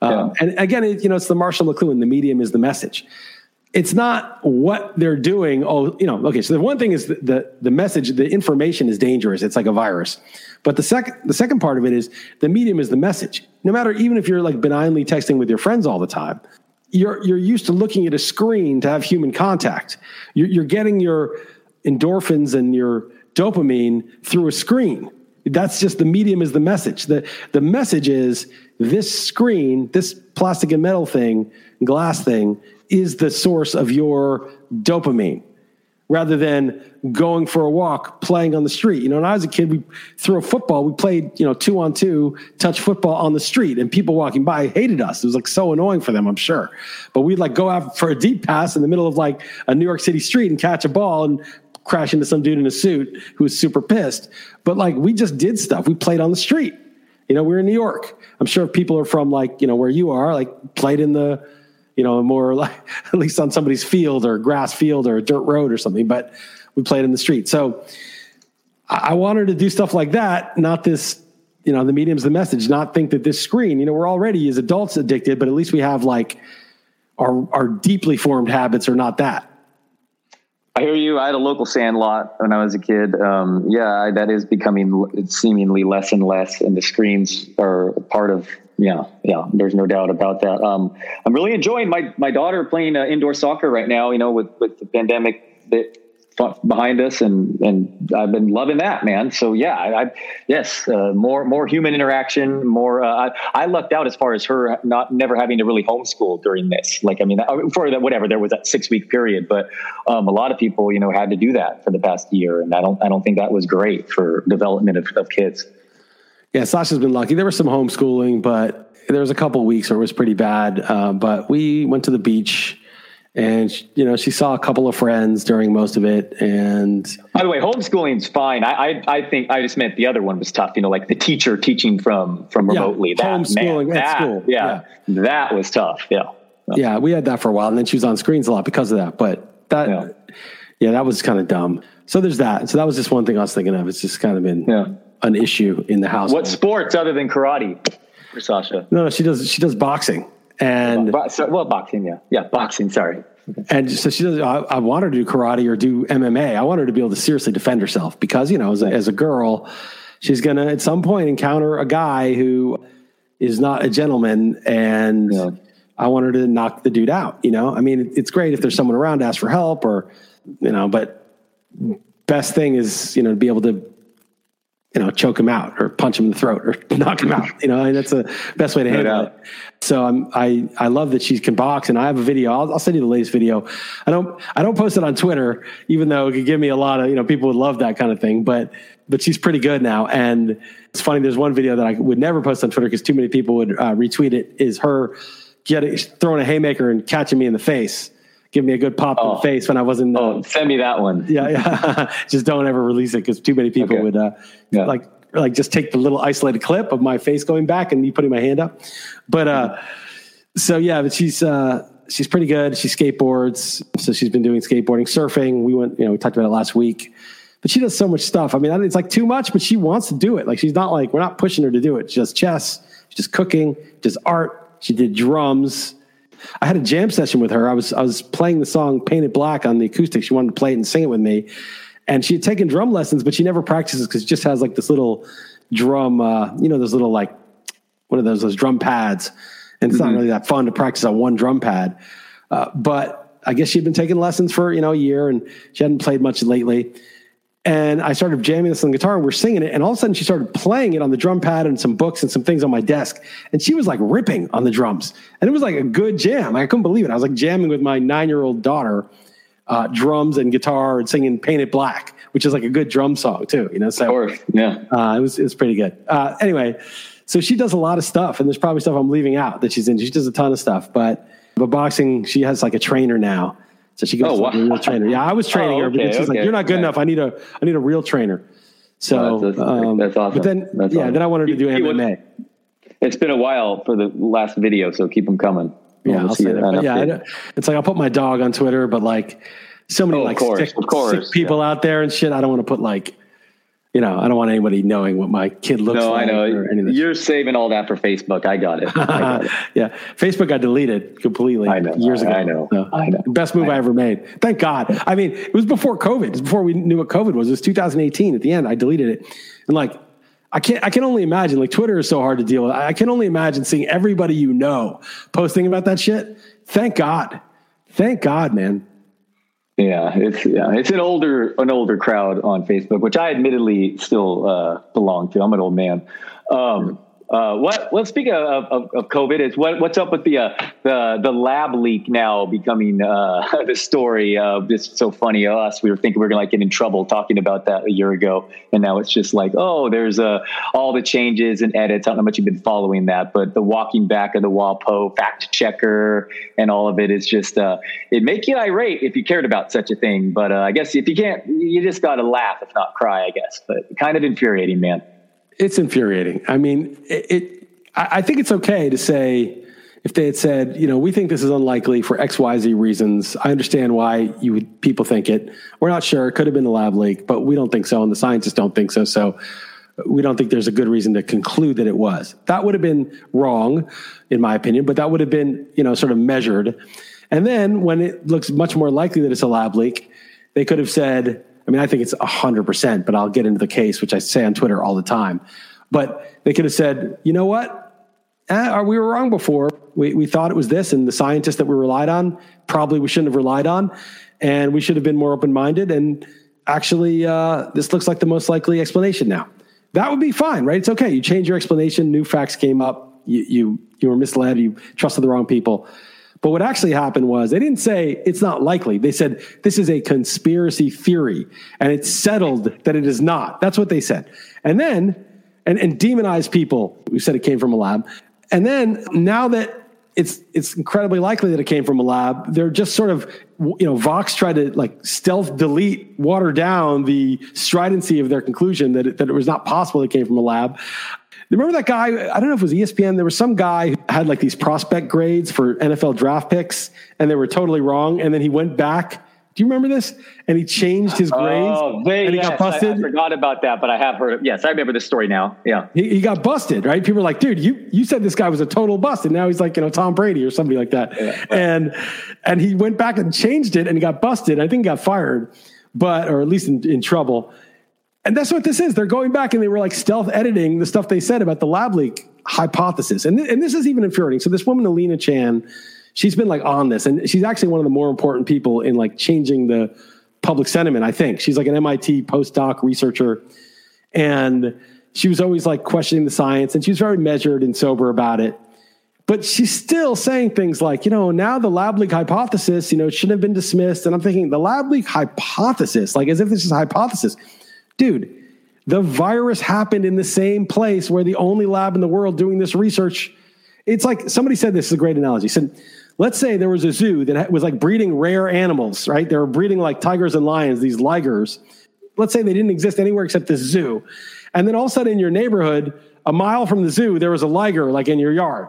Um, yeah. and again, it, you know, it's the Marshall McLuhan. The medium is the message. It's not what they're doing. Oh, you know, okay. So the one thing is the, the, the message, the information is dangerous. It's like a virus. But the second the second part of it is the medium is the message. No matter even if you're like benignly texting with your friends all the time, you're you're used to looking at a screen to have human contact. You're, you're getting your endorphins and your dopamine through a screen. That's just the medium is the message. The the message is this screen, this plastic and metal thing, glass thing, is the source of your dopamine rather than going for a walk, playing on the street. You know, when I was a kid, we threw a football. We played, you know, two on two, touch football on the street, and people walking by hated us. It was like so annoying for them, I'm sure. But we'd like go out for a deep pass in the middle of like a New York City street and catch a ball and crash into some dude in a suit who was super pissed. But like we just did stuff. We played on the street. You know, we we're in New York. I'm sure if people are from like, you know, where you are, like played in the you know, more like *laughs* at least on somebody's field or grass field or a dirt road or something, but we played in the street. So I wanted to do stuff like that, not this, you know, the medium's the message, not think that this screen, you know, we're already as adults addicted, but at least we have like our, our deeply formed habits are not that. I hear you. I had a local sand lot when I was a kid. Um, yeah, that is becoming seemingly less and less, and the screens are part of yeah, yeah. There's no doubt about that. Um, I'm really enjoying my my daughter playing uh, indoor soccer right now. You know, with with the pandemic behind us, and and I've been loving that, man. So yeah, I, I yes, uh, more more human interaction, more. Uh, I, I lucked out as far as her not never having to really homeschool during this. Like, I mean, uh, for that whatever there was that six week period, but um, a lot of people, you know, had to do that for the past year, and I don't I don't think that was great for development of, of kids. Yeah, Sasha's been lucky. There was some homeschooling, but there was a couple weeks where it was pretty bad. Uh, but we went to the beach, and you know she saw a couple of friends during most of it. And by the way, homeschooling's fine. I, I, I think I just meant the other one was tough. You know, like the teacher teaching from from remotely. Yeah, that, homeschooling man, at that, school. Yeah, yeah, that was tough. Yeah, yeah, we had that for a while, and then she was on screens a lot because of that. But that, yeah, yeah that was kind of dumb. So there's that. So that was just one thing I was thinking of. It's just kind of been yeah an issue in the house. What sports other than karate for Sasha? No, no, she does. She does boxing and well, boxing. Yeah, yeah, boxing. Sorry. And so she does. I, I, want her to do karate or do MMA. I want her to be able to seriously defend herself because you know, as a, as a girl, she's gonna at some point encounter a guy who is not a gentleman, and yeah. I want her to knock the dude out. You know, I mean, it's great if there's someone around to ask for help or you know, but best thing is you know to be able to you know, choke him out or punch him in the throat or *laughs* knock him out. You know, and that's the best way to handle it. So I'm, I, I love that she can box and I have a video. I'll, I'll, send you the latest video. I don't, I don't post it on Twitter, even though it could give me a lot of, you know, people would love that kind of thing, but, but she's pretty good now. And it's funny. There's one video that I would never post on Twitter because too many people would uh, retweet it is her getting, throwing a haymaker and catching me in the face give me a good pop oh. in the oh. face when I wasn't. Uh, oh, send me that one. Yeah, yeah. *laughs* just don't ever release it because too many people okay. would uh, yeah. like like just take the little isolated clip of my face going back and me putting my hand up. But uh, so yeah, but she's uh, she's pretty good. She skateboards, so she's been doing skateboarding, surfing. We went, you know, we talked about it last week. But she does so much stuff. I mean, it's like too much, but she wants to do it. Like she's not like we're not pushing her to do it. She does chess, she's just cooking, does art. She did drums I had a jam session with her. I was I was playing the song "Painted Black" on the acoustic. She wanted to play it and sing it with me, and she had taken drum lessons, but she never practices because she just has like this little drum, uh, you know, those little like one of those those drum pads, and it's mm-hmm. not really that fun to practice on one drum pad. Uh, but I guess she'd been taking lessons for you know a year, and she hadn't played much lately. And I started jamming this on the guitar and we're singing it. And all of a sudden she started playing it on the drum pad and some books and some things on my desk. And she was like ripping on the drums. And it was like a good jam. I couldn't believe it. I was like jamming with my nine year old daughter, uh, drums and guitar and singing Painted Black, which is like a good drum song too, you know? So, of course, yeah. Uh, it, was, it was pretty good. Uh, anyway, so she does a lot of stuff and there's probably stuff I'm leaving out that she's in. She does a ton of stuff, but, but boxing, she has like a trainer now so she goes oh, wow. to a real trainer. Yeah, I was *laughs* training oh, okay, her, but she's okay. like, "You're not good enough. I need a I need a real trainer." So that's, um, that's awesome. But then, that's yeah, awesome. then I wanted to do MMA. It's been a while for the last video, so keep them coming. Yeah, I'll say that. yeah, it's like I'll put my dog on Twitter, but like so many oh, like course, sick, sick people yeah. out there and shit. I don't want to put like you know, I don't want anybody knowing what my kid looks no, like. No, I know. You're saving all that for Facebook. I got it. I got it. *laughs* yeah. Facebook I deleted completely I know, years ago. I know. So, I know. Best move I, I, ever made. Thank God. I mean, it was before COVID. It was before we knew what COVID was. It was 2018 at the end. I deleted it. And like, I can't, I can only imagine, like, Twitter is so hard to deal with. I can only imagine seeing everybody you know posting about that shit. Thank God. Thank God, man. Yeah, it's yeah, it's an older an older crowd on Facebook, which I admittedly still uh, belong to. I'm an old man. Um, uh, what? Well, speaking of, of, of COVID, is what, what's up with the uh, the the lab leak now becoming uh, *laughs* the story? Uh, it's so funny. Us, we were thinking we are gonna like get in trouble talking about that a year ago, and now it's just like, oh, there's uh, all the changes and edits. I don't know how much you've been following that, but the walking back of the WAPO fact checker and all of it is just uh, it make you irate if you cared about such a thing. But I guess if you can't, you just got to laugh, if not cry. I guess, but kind of infuriating, man it's infuriating. I mean, it, it, I think it's okay to say if they had said, you know, we think this is unlikely for X, Y, Z reasons. I understand why you would, people think it. We're not sure. It could have been the lab leak, but we don't think so, and the scientists don't think so. So we don't think there's a good reason to conclude that it was. That would have been wrong, in my opinion, but that would have been, you know, sort of measured. And then when it looks much more likely that it's a lab leak, they could have said, mean, I think it's 100%, but I'll get into the case, which I say on Twitter all the time. But they could have said, you know what? Eh, we were wrong before. We, we thought it was this, and the scientists that we relied on probably we shouldn't have relied on, and we should have been more open minded. And actually, uh, this looks like the most likely explanation now. That would be fine, right? It's okay. You change your explanation, new facts came up, you, you, you were misled, you trusted the wrong people. But what actually happened was they didn't say it's not likely. They said this is a conspiracy theory and it's settled that it is not. That's what they said. And then, and, and demonized people who said it came from a lab. And then now that it's it's incredibly likely that it came from a lab. They're just sort of you know Vox tried to like stealth delete, water down the stridency of their conclusion that it, that it was not possible it came from a lab. Remember that guy? I don't know if it was ESPN. There was some guy who had like these prospect grades for NFL draft picks, and they were totally wrong. And then he went back. Do you remember this? And he changed his grades. Oh, they, and he yes, got busted. I, I, forgot about that, but I have heard. Of, yes, I remember this story now. Yeah, he, he, got busted. Right? People were like, "Dude, you you said this guy was a total bust, and now he's like you know Tom Brady or somebody like that." Yeah. And and he went back and changed it, and he got busted. I think he got fired, but or at least in, in trouble. And that's what this is. They're going back and they were like stealth editing the stuff they said about the lab leak hypothesis. And, th- and this is even infuriating. So this woman, Alina Chan, she's been like on this and she's actually one of the more important people in like changing the public sentiment, I think. She's like an MIT postdoc researcher. And she was always like questioning the science and she was very measured and sober about it. But she's still saying things like, you know, now the lab leak hypothesis, you know, shouldn't have been dismissed. And I'm thinking, the lab leak hypothesis, like as if this is a hypothesis. Dude, the virus happened in the same place where the only lab in the world doing this research. It's like somebody said this is a great analogy. Said, let's say there was a zoo that was like breeding rare animals, right? They were breeding like tigers and lions, these ligers. Let's say they didn't exist anywhere except this zoo. And then all of a sudden in your neighborhood, a mile from the zoo, there was a liger like in your yard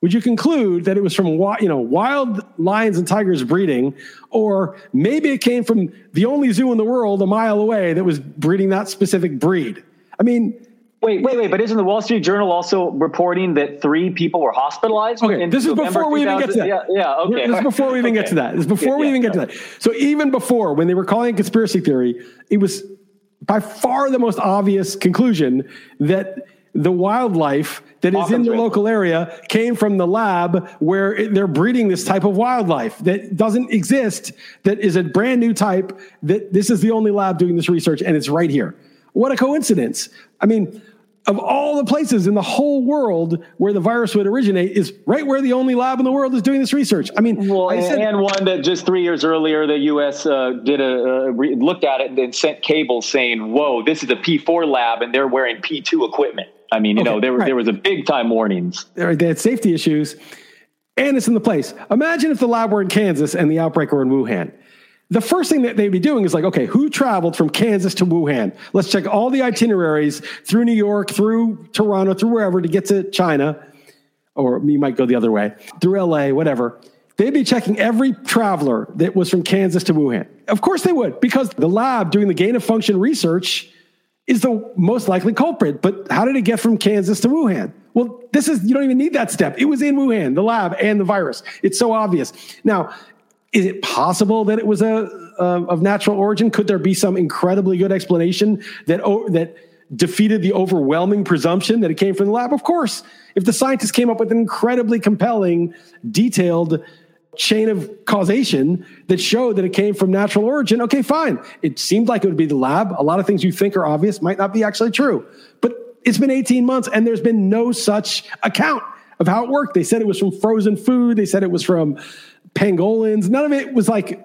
would you conclude that it was from you know wild lions and tigers breeding? Or maybe it came from the only zoo in the world a mile away that was breeding that specific breed? I mean wait wait wait but isn't the wall street journal also reporting that three people were hospitalized okay this is November before we even get to that. Yeah, yeah okay. This is before we even okay. get to that. This is before yeah, we even get to that. So even before when they were calling it conspiracy theory it was by far the most obvious conclusion that the wildlife that is in the local area came from the lab where they're breeding this type of wildlife that doesn't exist, that is a brand new type, that this is the only lab doing this research and it's right here. What a coincidence. I mean, of all the places in the whole world where the virus would originate is right where the only lab in the world is doing this research. I mean, well, I said, and one that just three years earlier, the U.S. Uh, did a uh, re- looked at it and sent cables saying, "Whoa, this is a P4 lab, and they're wearing P2 equipment." I mean, you okay, know, there, right. there was a big time warnings. They had safety issues, and it's in the place. Imagine if the lab were in Kansas and the outbreak were in Wuhan. The first thing that they'd be doing is like, okay, who traveled from Kansas to Wuhan? Let's check all the itineraries through New York, through Toronto, through wherever to get to China, or you might go the other way, through LA, whatever. They'd be checking every traveler that was from Kansas to Wuhan. Of course they would, because the lab doing the gain of function research is the most likely culprit. But how did it get from Kansas to Wuhan? Well, this is, you don't even need that step. It was in Wuhan, the lab and the virus. It's so obvious. Now, is it possible that it was a, of natural origin? Could there be some incredibly good explanation that, that defeated the overwhelming presumption that it came from the lab? Of course. If the scientists came up with an incredibly compelling, detailed chain of causation that showed that it came from natural origin, okay, fine. It seemed like it would be the lab. A lot of things you think are obvious might not be actually true. But it's been 18 months and there's been no such account of how it worked. They said it was from frozen food. They said it was from pangolins. None of it was like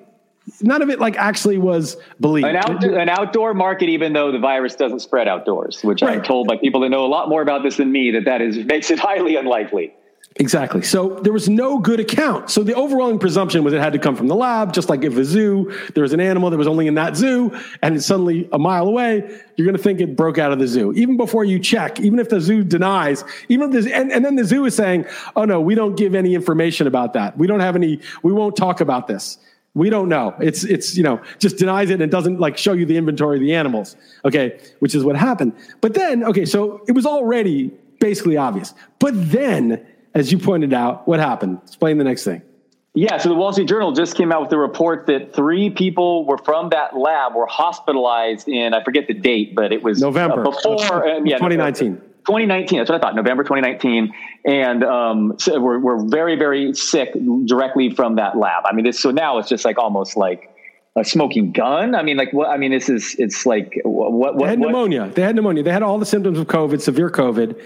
none of it like actually was believed. An, out, an outdoor market, even though the virus doesn't spread outdoors, which right. I'm told by people that know a lot more about this than me that that is makes it highly unlikely. Exactly. So there was no good account. So the overwhelming presumption was it had to come from the lab, just like if a zoo, there was an animal that was only in that zoo and it's suddenly a mile away, you're going to think it broke out of the zoo. Even before you check, even if the zoo denies, even if and, and then the zoo is saying, oh no, we don't give any information about that. We don't have any, we won't talk about this. We don't know. It's, it's, you know, just denies it and doesn't like show you the inventory of the animals. Okay. Which is what happened. But then, okay, so it was already basically obvious. But then, as you pointed out, what happened? Explain the next thing. Yeah, so the Wall Street Journal just came out with a report that three people were from that lab were hospitalized in I forget the date, but it was November uh, before uh, yeah, 2019. 2019. That's what I thought. November 2019, and um, so we're we're very very sick directly from that lab. I mean, this so now it's just like almost like a smoking gun. I mean, like what? I mean, this is it's like what? what they had what? pneumonia. They had pneumonia. They had all the symptoms of COVID, severe COVID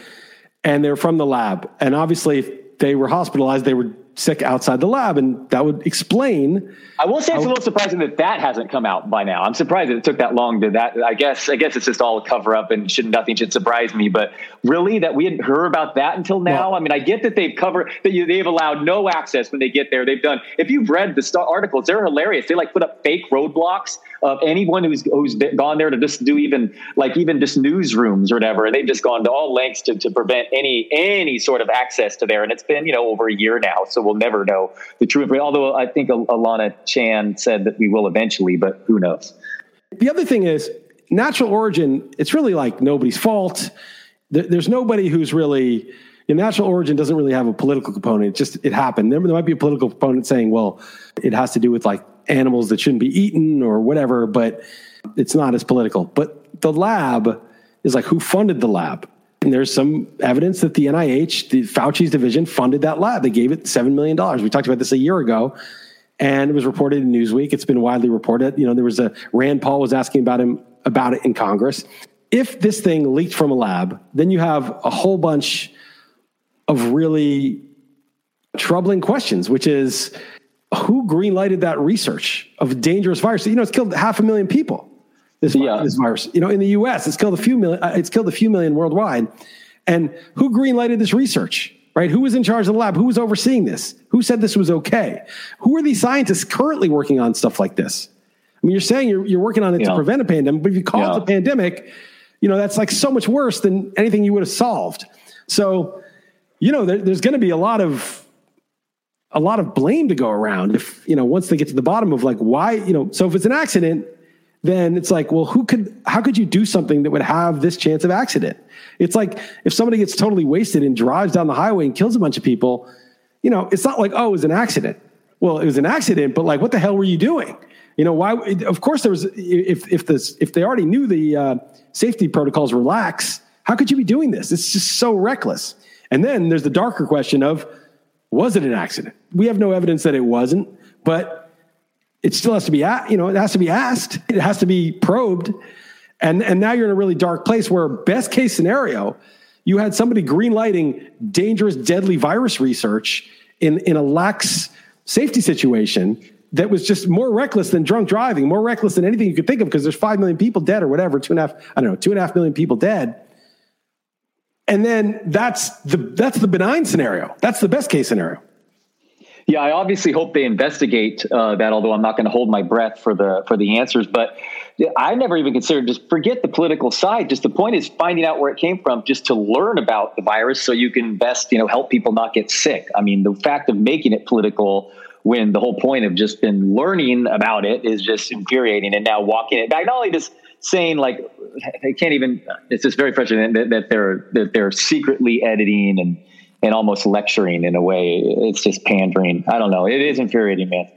and they're from the lab. And obviously, if they were hospitalized, they were sick outside the lab, and that would explain. I will say it's a little surprising that that hasn't come out by now. I'm surprised that it took that long to that. I guess I guess it's just all a cover up, and should nothing should surprise me. But really, that we hadn't heard about that until now. I mean, I get that they've covered that you, they've allowed no access when they get there. They've done. If you've read the articles, they're hilarious. They like put up fake roadblocks of anyone who's who's been, gone there to just do even like even just newsrooms or whatever. And they've just gone to all lengths to, to prevent any any sort of access to there. And it's been you know over a year now, so we'll never know the truth. Although I think Alina Chan said that we will eventually, but who knows? The other thing is natural origin. It's really like nobody's fault. There's nobody who's really. The natural origin doesn't really have a political component. It just it happened. There might be a political component saying, well, it has to do with like animals that shouldn't be eaten or whatever, but it's not as political. But the lab is like who funded the lab? And there's some evidence that the NIH, the Fauci's division, funded that lab. They gave it $7 million. We talked about this a year ago, and it was reported in Newsweek. It's been widely reported. You know, there was a Rand Paul was asking about him about it in Congress. if this thing leaked from a lab, then you have a whole bunch of really troubling questions, which is who greenlighted that research of dangerous virus? You know, it's killed half a million people. This, yeah. this virus, you know, in the U.S., it's killed a few million. Uh, it's killed a few million worldwide. And who greenlighted this research? Right? Who was in charge of the lab? Who was overseeing this? Who said this was okay? Who are these scientists currently working on stuff like this? I mean, you're saying you're, you're working on it yeah. to prevent a pandemic, but if you call yeah. it a pandemic, you know, that's like so much worse than anything you would have solved. So, you know, there, there's going to be a lot of a lot of blame to go around if you know once they get to the bottom of like why you know so if it's an accident then it's like well who could how could you do something that would have this chance of accident? It's like if somebody gets totally wasted and drives down the highway and kills a bunch of people you know it's not like oh it was an accident. Well it was an accident but like what the hell were you doing? You know why of course there was if if this if they already knew the uh, safety protocols were lax how could you be doing this? It's just so reckless. And then there's the darker question of was it an accident? We have no evidence that it wasn't, but it still has to be, you know, it has to be asked. It has to be probed. And, and now you're in a really dark place where best case scenario, you had somebody green lighting dangerous, deadly virus research in, in a lax safety situation that was just more reckless than drunk driving, more reckless than anything you could think of because there's 5 million people dead or whatever, two and a half, I don't know, two and a half million people dead. And then that's the that's the benign scenario. That's the best case scenario. Yeah, I obviously hope they investigate uh, that. Although I'm not going to hold my breath for the for the answers, but I never even considered. Just forget the political side. Just the point is finding out where it came from, just to learn about the virus, so you can best you know help people not get sick. I mean, the fact of making it political when the whole point of just been learning about it is just infuriating, and now walking it back. Not only just saying like they can't even. It's just very frustrating that, that they're that they're secretly editing and and almost lecturing in a way. It's just pandering. I don't know. It is infuriating, man.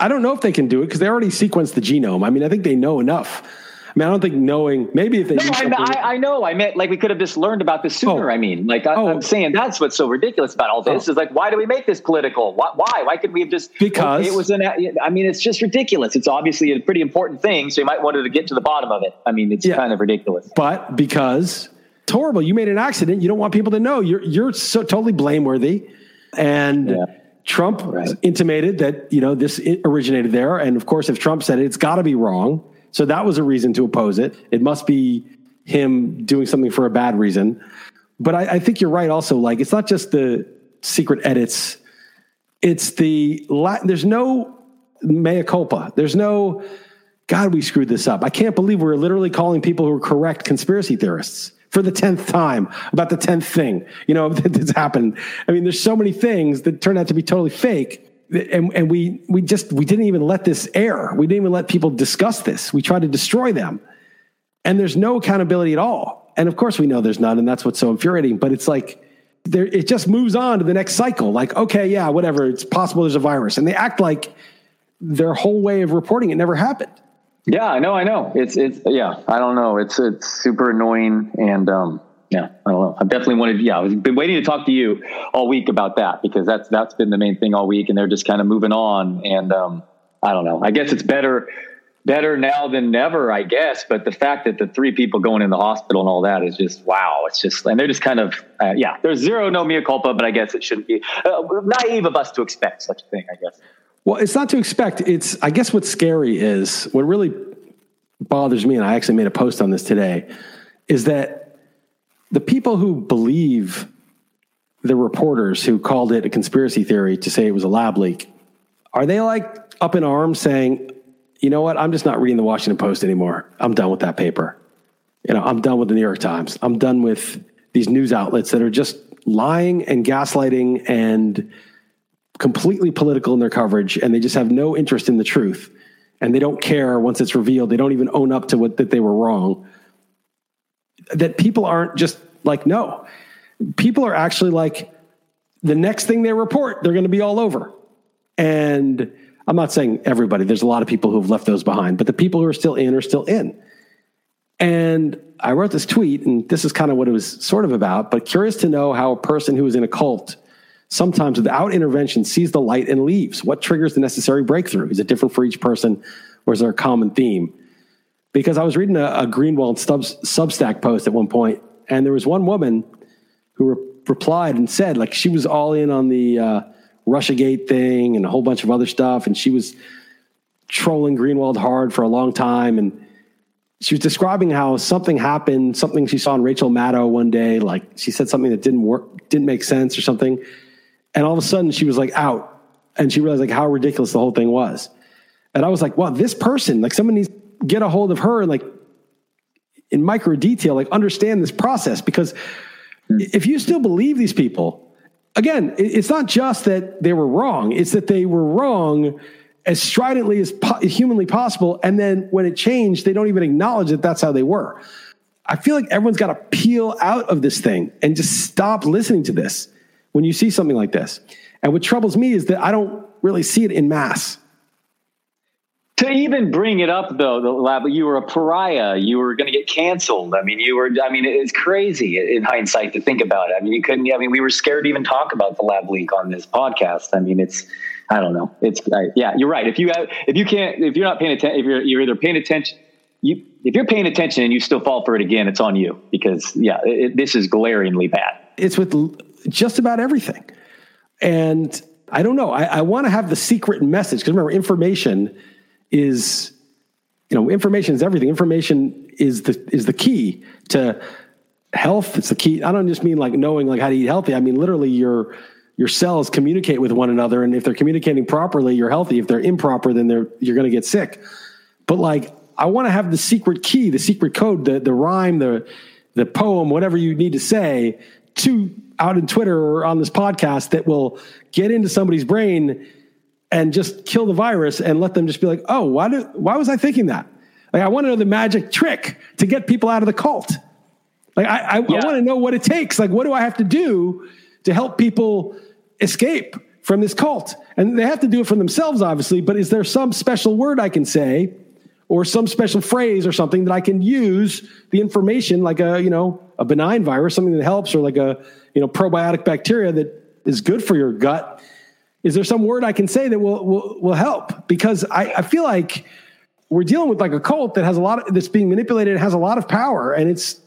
I don't know if they can do it because they already sequenced the genome. I mean, I think they know enough I mean, I don't think knowing maybe if they. No, I, I, know. I meant like we could have just learned about this sooner. Oh. I mean, like I, am oh. saying that's what's so ridiculous about all this oh. is like, why do we make this political? Why? Why, why could we have just because it was an? I mean, it's just ridiculous. It's obviously a pretty important thing, so you might want to get to the bottom of it. I mean, it's yeah. kind of ridiculous. But because it's horrible, you made an accident. You don't want people to know. You're you're so totally blameworthy, and. Yeah. Trump right. intimated that you know this originated there, and of course, if Trump said it, it's got to be wrong. So that was a reason to oppose it. It must be him doing something for a bad reason. But I, I think you're right. Also, like it's not just the secret edits; it's the there's no mea culpa. There's no God. We screwed this up. I can't believe we're literally calling people who are correct conspiracy theorists for the tenth time about the tenth thing. You know *laughs* that's happened. I mean, there's so many things that turn out to be totally fake and, and we we just we didn't even let this air. We didn't even let people discuss this. We tried to destroy them, and there's no accountability at all. And of course, we know there's none, and that's what's so infuriating. But it's like there, it just moves on to the next cycle. Like, okay, yeah, whatever. It's possible there's a virus, and they act like their whole way of reporting it never happened. Yeah, I know, I know. It's it's yeah, I don't know. It's it's super annoying, and um, yeah, I don't know. I've definitely wanted. Yeah, I've been waiting to talk to you all week about that because that's that's been the main thing all week, and they're just kind of moving on. And um, I don't know. I guess it's better better now than never, I guess. But the fact that the three people going in the hospital and all that is just wow. It's just and they're just kind of uh, yeah. There's zero no mea culpa, but I guess it shouldn't be uh, naive of us to expect such a thing. I guess. Well, it's not to expect. It's I guess what's scary is what really bothers me, and I actually made a post on this today, is that the people who believe the reporters who called it a conspiracy theory to say it was a lab leak, are they like up in arms saying, you know what, I'm just not reading the Washington Post anymore. I'm done with that paper. You know, I'm done with the New York Times. I'm done with these news outlets that are just lying and gaslighting and completely political in their coverage and they just have no interest in the truth and they don't care once it's revealed. They don't even own up to what that they were wrong that people aren't just like, no. People are actually like, the next thing they report, they're going to be all over. And I'm not saying everybody, there's a lot of people who've left those behind, but the people who are still in are still in. And I wrote this tweet, and this is kind of what it was sort of about, but curious to know how a person who is in a cult sometimes without intervention sees the light and leaves. What triggers the necessary breakthrough? Is it different for each person, or is there a common theme? because I was reading a, a Greenwald sub, Substack post at one point, and there was one woman who re- replied and said, like, she was all in on the uh, Russiagate thing and a whole bunch of other stuff, and she was trolling Greenwald hard for a long time, and she was describing how something happened, something she saw in Rachel Maddow one day, like she said something that didn't work, didn't make sense or something, and all of a sudden she was like out, and she realized like how ridiculous the whole thing was, and I was like, wow, this person, like, someone needs to get a hold of her and like in micro detail, like understand this process. Because if you still believe these people, again, it's not just that they were wrong, it's that they were wrong as stridently as po- humanly possible. And then when it changed, they don't even acknowledge that that's how they were. I feel like everyone's got to peel out of this thing and just stop listening to this when you see something like this. And what troubles me is that I don't really see it in mass. To even bring it up though the lab you were a pariah. You were going to get canceled. I mean you were i mean it's crazy in hindsight to think about it. I mean you couldn't i mean we were scared to even talk about the lab leak on this podcast. I mean it's i don't know. It's I, yeah you're right. If you have if you can't if you're not paying attention if you're you're either paying attention you if you're paying attention and you still fall for it again it's on you because yeah it, this is glaringly bad. It's with just about everything. And i don't know i, I want to have the secret message because remember information is you know information is everything. Information is the is the key to health. It's the key i don't just mean like knowing like how to eat healthy. I mean literally your your cells communicate with one another and if they're communicating properly you're healthy. If they're improper then they're you're going to get sick. But like i want to have the secret key the secret code the the rhyme the the poem whatever you need to say to out in twitter or on this podcast that will get into somebody's brain and just kill the virus and let them just be like, oh, why, do, why was I thinking that? Like, I want to know the magic trick to get people out of the cult. Like, I, I, yeah. I want to know what it takes. Like, what do I have to do to help people escape from this cult? And they have to do it for themselves, obviously, but is there some special word I can say or some special phrase or something that I can use the information, like a, you know, a benign virus, something that helps, or like a, you know, probiotic bacteria that is good for your gut is there some word I can say that will will, will help? Because I, I feel like we're dealing with like a cult that has a lot of that's being manipulated, it has a lot of power, and it's.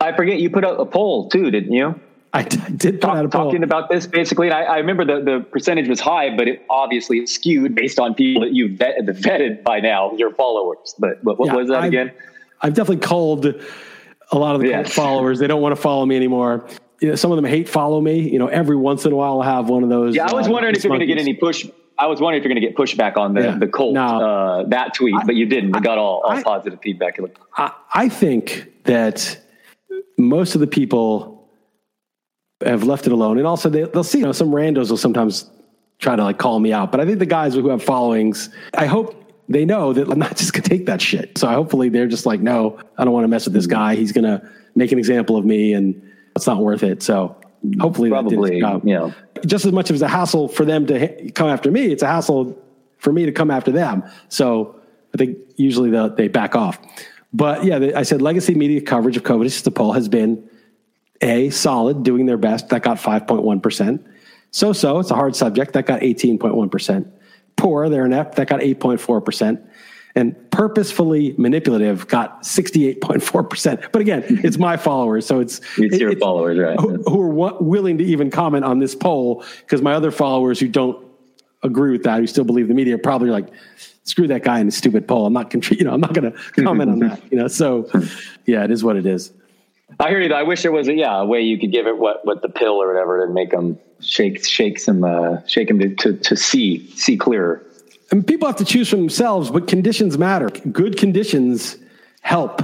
I forget you put out a poll too, didn't you? I did put Talk, out a poll. talking about this basically. And I, I, remember the, the percentage was high, but it obviously skewed based on people that you've vet, vetted by now, your followers. But, but what yeah, was that I've, again? I've definitely called a lot of the yes. followers. They don't want to follow me anymore you know, some of them hate follow me. You know, every once in a while I'll have one of those. Yeah, I was uh, wondering if you're going to get any push. I was wondering if you're going to get pushback on the yeah. the Colt uh, that tweet, I, but you didn't. You got all, all I, positive feedback. I, I think that most of the people have left it alone, and also they, they'll see. You know, some randos will sometimes try to like call me out, but I think the guys who have followings, I hope they know that I'm not just gonna take that shit. So hopefully they're just like, no, I don't want to mess with this guy. He's gonna make an example of me and it's not worth it. So hopefully, probably, you know, just as much as a hassle for them to come after me, it's a hassle for me to come after them. So I think usually they back off. But yeah, I said legacy media coverage of COVID, a poll, has been a solid, doing their best. That got 5.1%. So so, it's a hard subject. That got 18.1%. Poor, they're inept. That got 8.4% and purposefully manipulative got 68.4%. But again, *laughs* it's my followers. So it's, it's your it's, followers, right? Who, who are w- willing to even comment on this poll because my other followers who don't agree with that, who still believe the media, probably like, screw that guy in his stupid poll. I'm not, *laughs* you know, I'm not going *laughs* to comment on that, you know? So yeah, it is what it is. I hear you. I wish there was a, yeah, a way you could give it what, what the pill or whatever to make them shake, shake some, uh, shake them to, to, to see, see clearer. And people have to choose for themselves, but conditions matter. Good conditions help.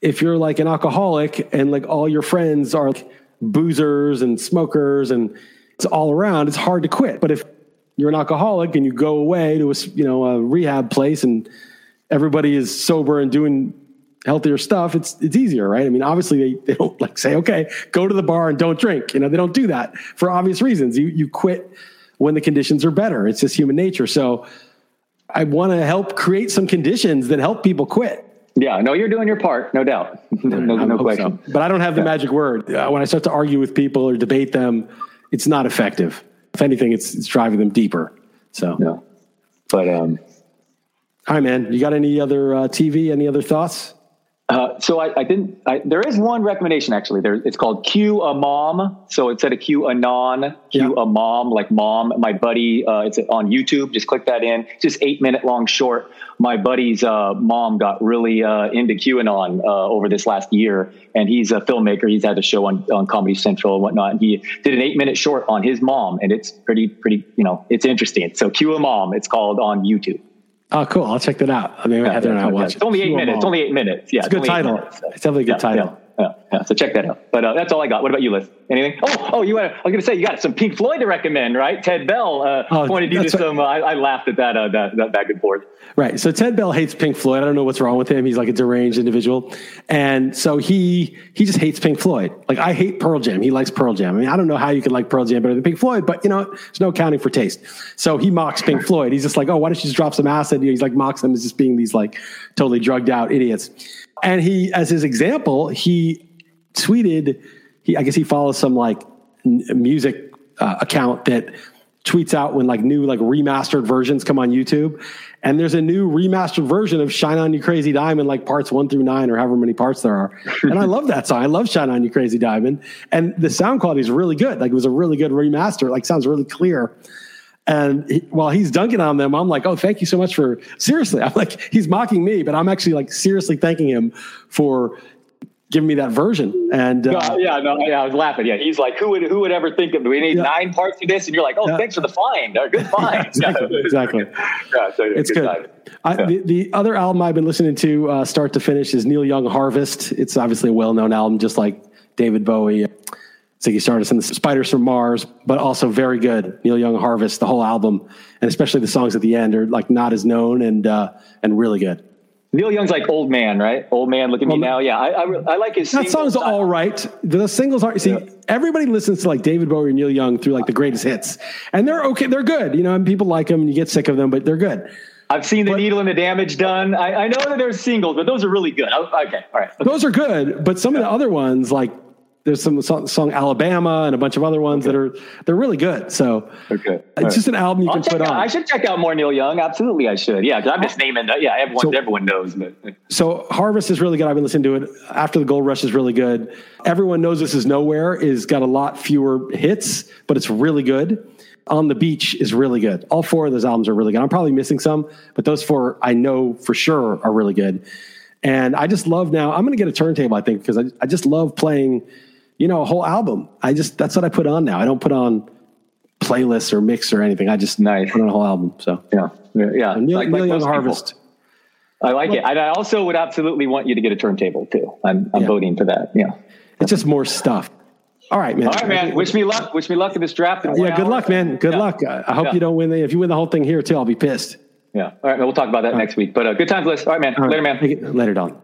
If you're like an alcoholic and like all your friends are like boozers and smokers and it's all around, it's hard to quit. But if you're an alcoholic and you go away to a you know a rehab place and everybody is sober and doing healthier stuff, it's it's easier, right? I mean, obviously they, they don't like say, okay, go to the bar and don't drink. You know, they don't do that for obvious reasons. You you quit when the conditions are better. It's just human nature. So I want to help create some conditions that help people quit. Yeah, no, you're doing your part, no doubt, *laughs* no, no question. So. But I don't have the magic word. Uh, when I start to argue with people or debate them, it's not effective. If anything, it's, it's driving them deeper. So, no, but um, All right, man. You got any other uh, TV? Any other thoughts? Uh, so I, I didn't. I, there is one recommendation actually. There, it's called Qamom. So instead of QAnon, Q yeah. a Mom, like mom. My buddy, uh, it's on YouTube. Just click that in. It's Just eight minute long short. My buddy's uh, mom got really uh, into QAnon uh, over this last year, and he's a filmmaker. He's had a show on, on Comedy Central and whatnot. And he did an eight minute short on his mom, and it's pretty, pretty. You know, it's interesting. So Qamom. It's called on YouTube. Oh, cool! I'll check that out. I mean, yeah, Heather and I watch. It's only eight minutes. It's only eight minutes. Yeah, it's a good title. Minutes, so. It's definitely a good yeah, title. Yeah, yeah, So check that out. But uh, that's all I got. What about you, Liss? Anything? Oh, oh, you. Had, I was going to say you got some Pink Floyd to recommend, right? Ted Bell uh, oh, pointed you to some. Uh, I, I, laughed at that, uh, that that back and forth. Right. So Ted Bell hates Pink Floyd. I don't know what's wrong with him. He's like a deranged individual, and so he he just hates Pink Floyd. Like I hate Pearl Jam. He likes Pearl Jam. I mean, I don't know how you can like Pearl Jam better than Pink Floyd, but you know, there's no accounting for taste. So he mocks Pink Floyd. He's just like, oh, why don't you just drop some acid? He's like mocks them as just being these like totally drugged out idiots. And he, as his example, he tweeted, he, I guess he follows some like music uh, account that tweets out when like new like remastered versions come on YouTube. And there's a new remastered version of Shine On You Crazy Diamond, like parts one through nine or however many parts there are. and I love that song. I love Shine On You Crazy Diamond. And the sound quality is really good. Like it was a really good remaster. Like sounds really clear. And he, while he's dunking on them, I'm like, oh, thank you so much for seriously. I'm like, he's mocking me, but I'm actually like seriously thanking him for giving me that version. And uh, no, yeah, no, yeah, I was laughing. Yeah, he's like, who would who would ever think of? We need yeah. nine parts of this, and you're like, oh, yeah. thanks for the find. Good find. *laughs* exactly. exactly. *laughs* yeah, so it's good. good. I, the, the, other album I've been listening to uh, start to finish is Neil Young Harvest. It's obviously a well known album, just like David Bowie. Ziggy Stardust and the Spiders from Mars, but also very good. Neil Young Harvest, the whole album, and especially the songs at the end are like not as known and uh, and really good. Neil Young's like old man, right? Old man, look at me now. Yeah, I, I, I like his. That song's all right. The singles are. You see, yeah. everybody listens to like David Bowie and Neil Young through like the greatest hits, and they're okay. They're good, you know, and people like them, and you get sick of them, but they're good. I've seen the but, needle and the damage done. I, I know that there's singles, but those are really good. Okay, all right. Okay. Those are good, but some yeah. of the other ones, like there's some song, song, Alabama and a bunch of other ones okay. that are they're really good. So okay, uh, it's right. just an album you I'll can put out, on. I should check out more Neil Young. Absolutely, I should. Yeah, I'm just naming. The, yeah, everyone so, everyone knows. But. So Harvest is really good. I've been listening to it. After the Gold Rush is really good. Everyone knows this is nowhere is got a lot fewer hits, but it's really good. On the Beach is really good. All four of those albums are really good. I'm probably missing some, but those four I know for sure are really good. And I just love now. I'm going to get a turntable, I think, because I, I just love playing you know, a whole album. I just that's what I put on now. I don't put on playlists or mix or anything. I just nice. put on a whole album. So yeah, yeah. Neil, like, Neil like Young Harvest. People. I like well, it. And I also would absolutely want you to get a turntable too. I'm, I'm yeah. voting for that. Yeah. It's just more stuff. All right, man. All right, man. Wish me luck. Wish me luck in this draft. In yeah, good hour. luck, man. Good yeah. luck. I hope yeah. you don't win. The, if you win the whole thing here too, I'll be pissed. Yeah. All right, man. We'll talk about that All next right. week. But uh, good times, Liss. All right, man. All right. Later, man. Later, Don.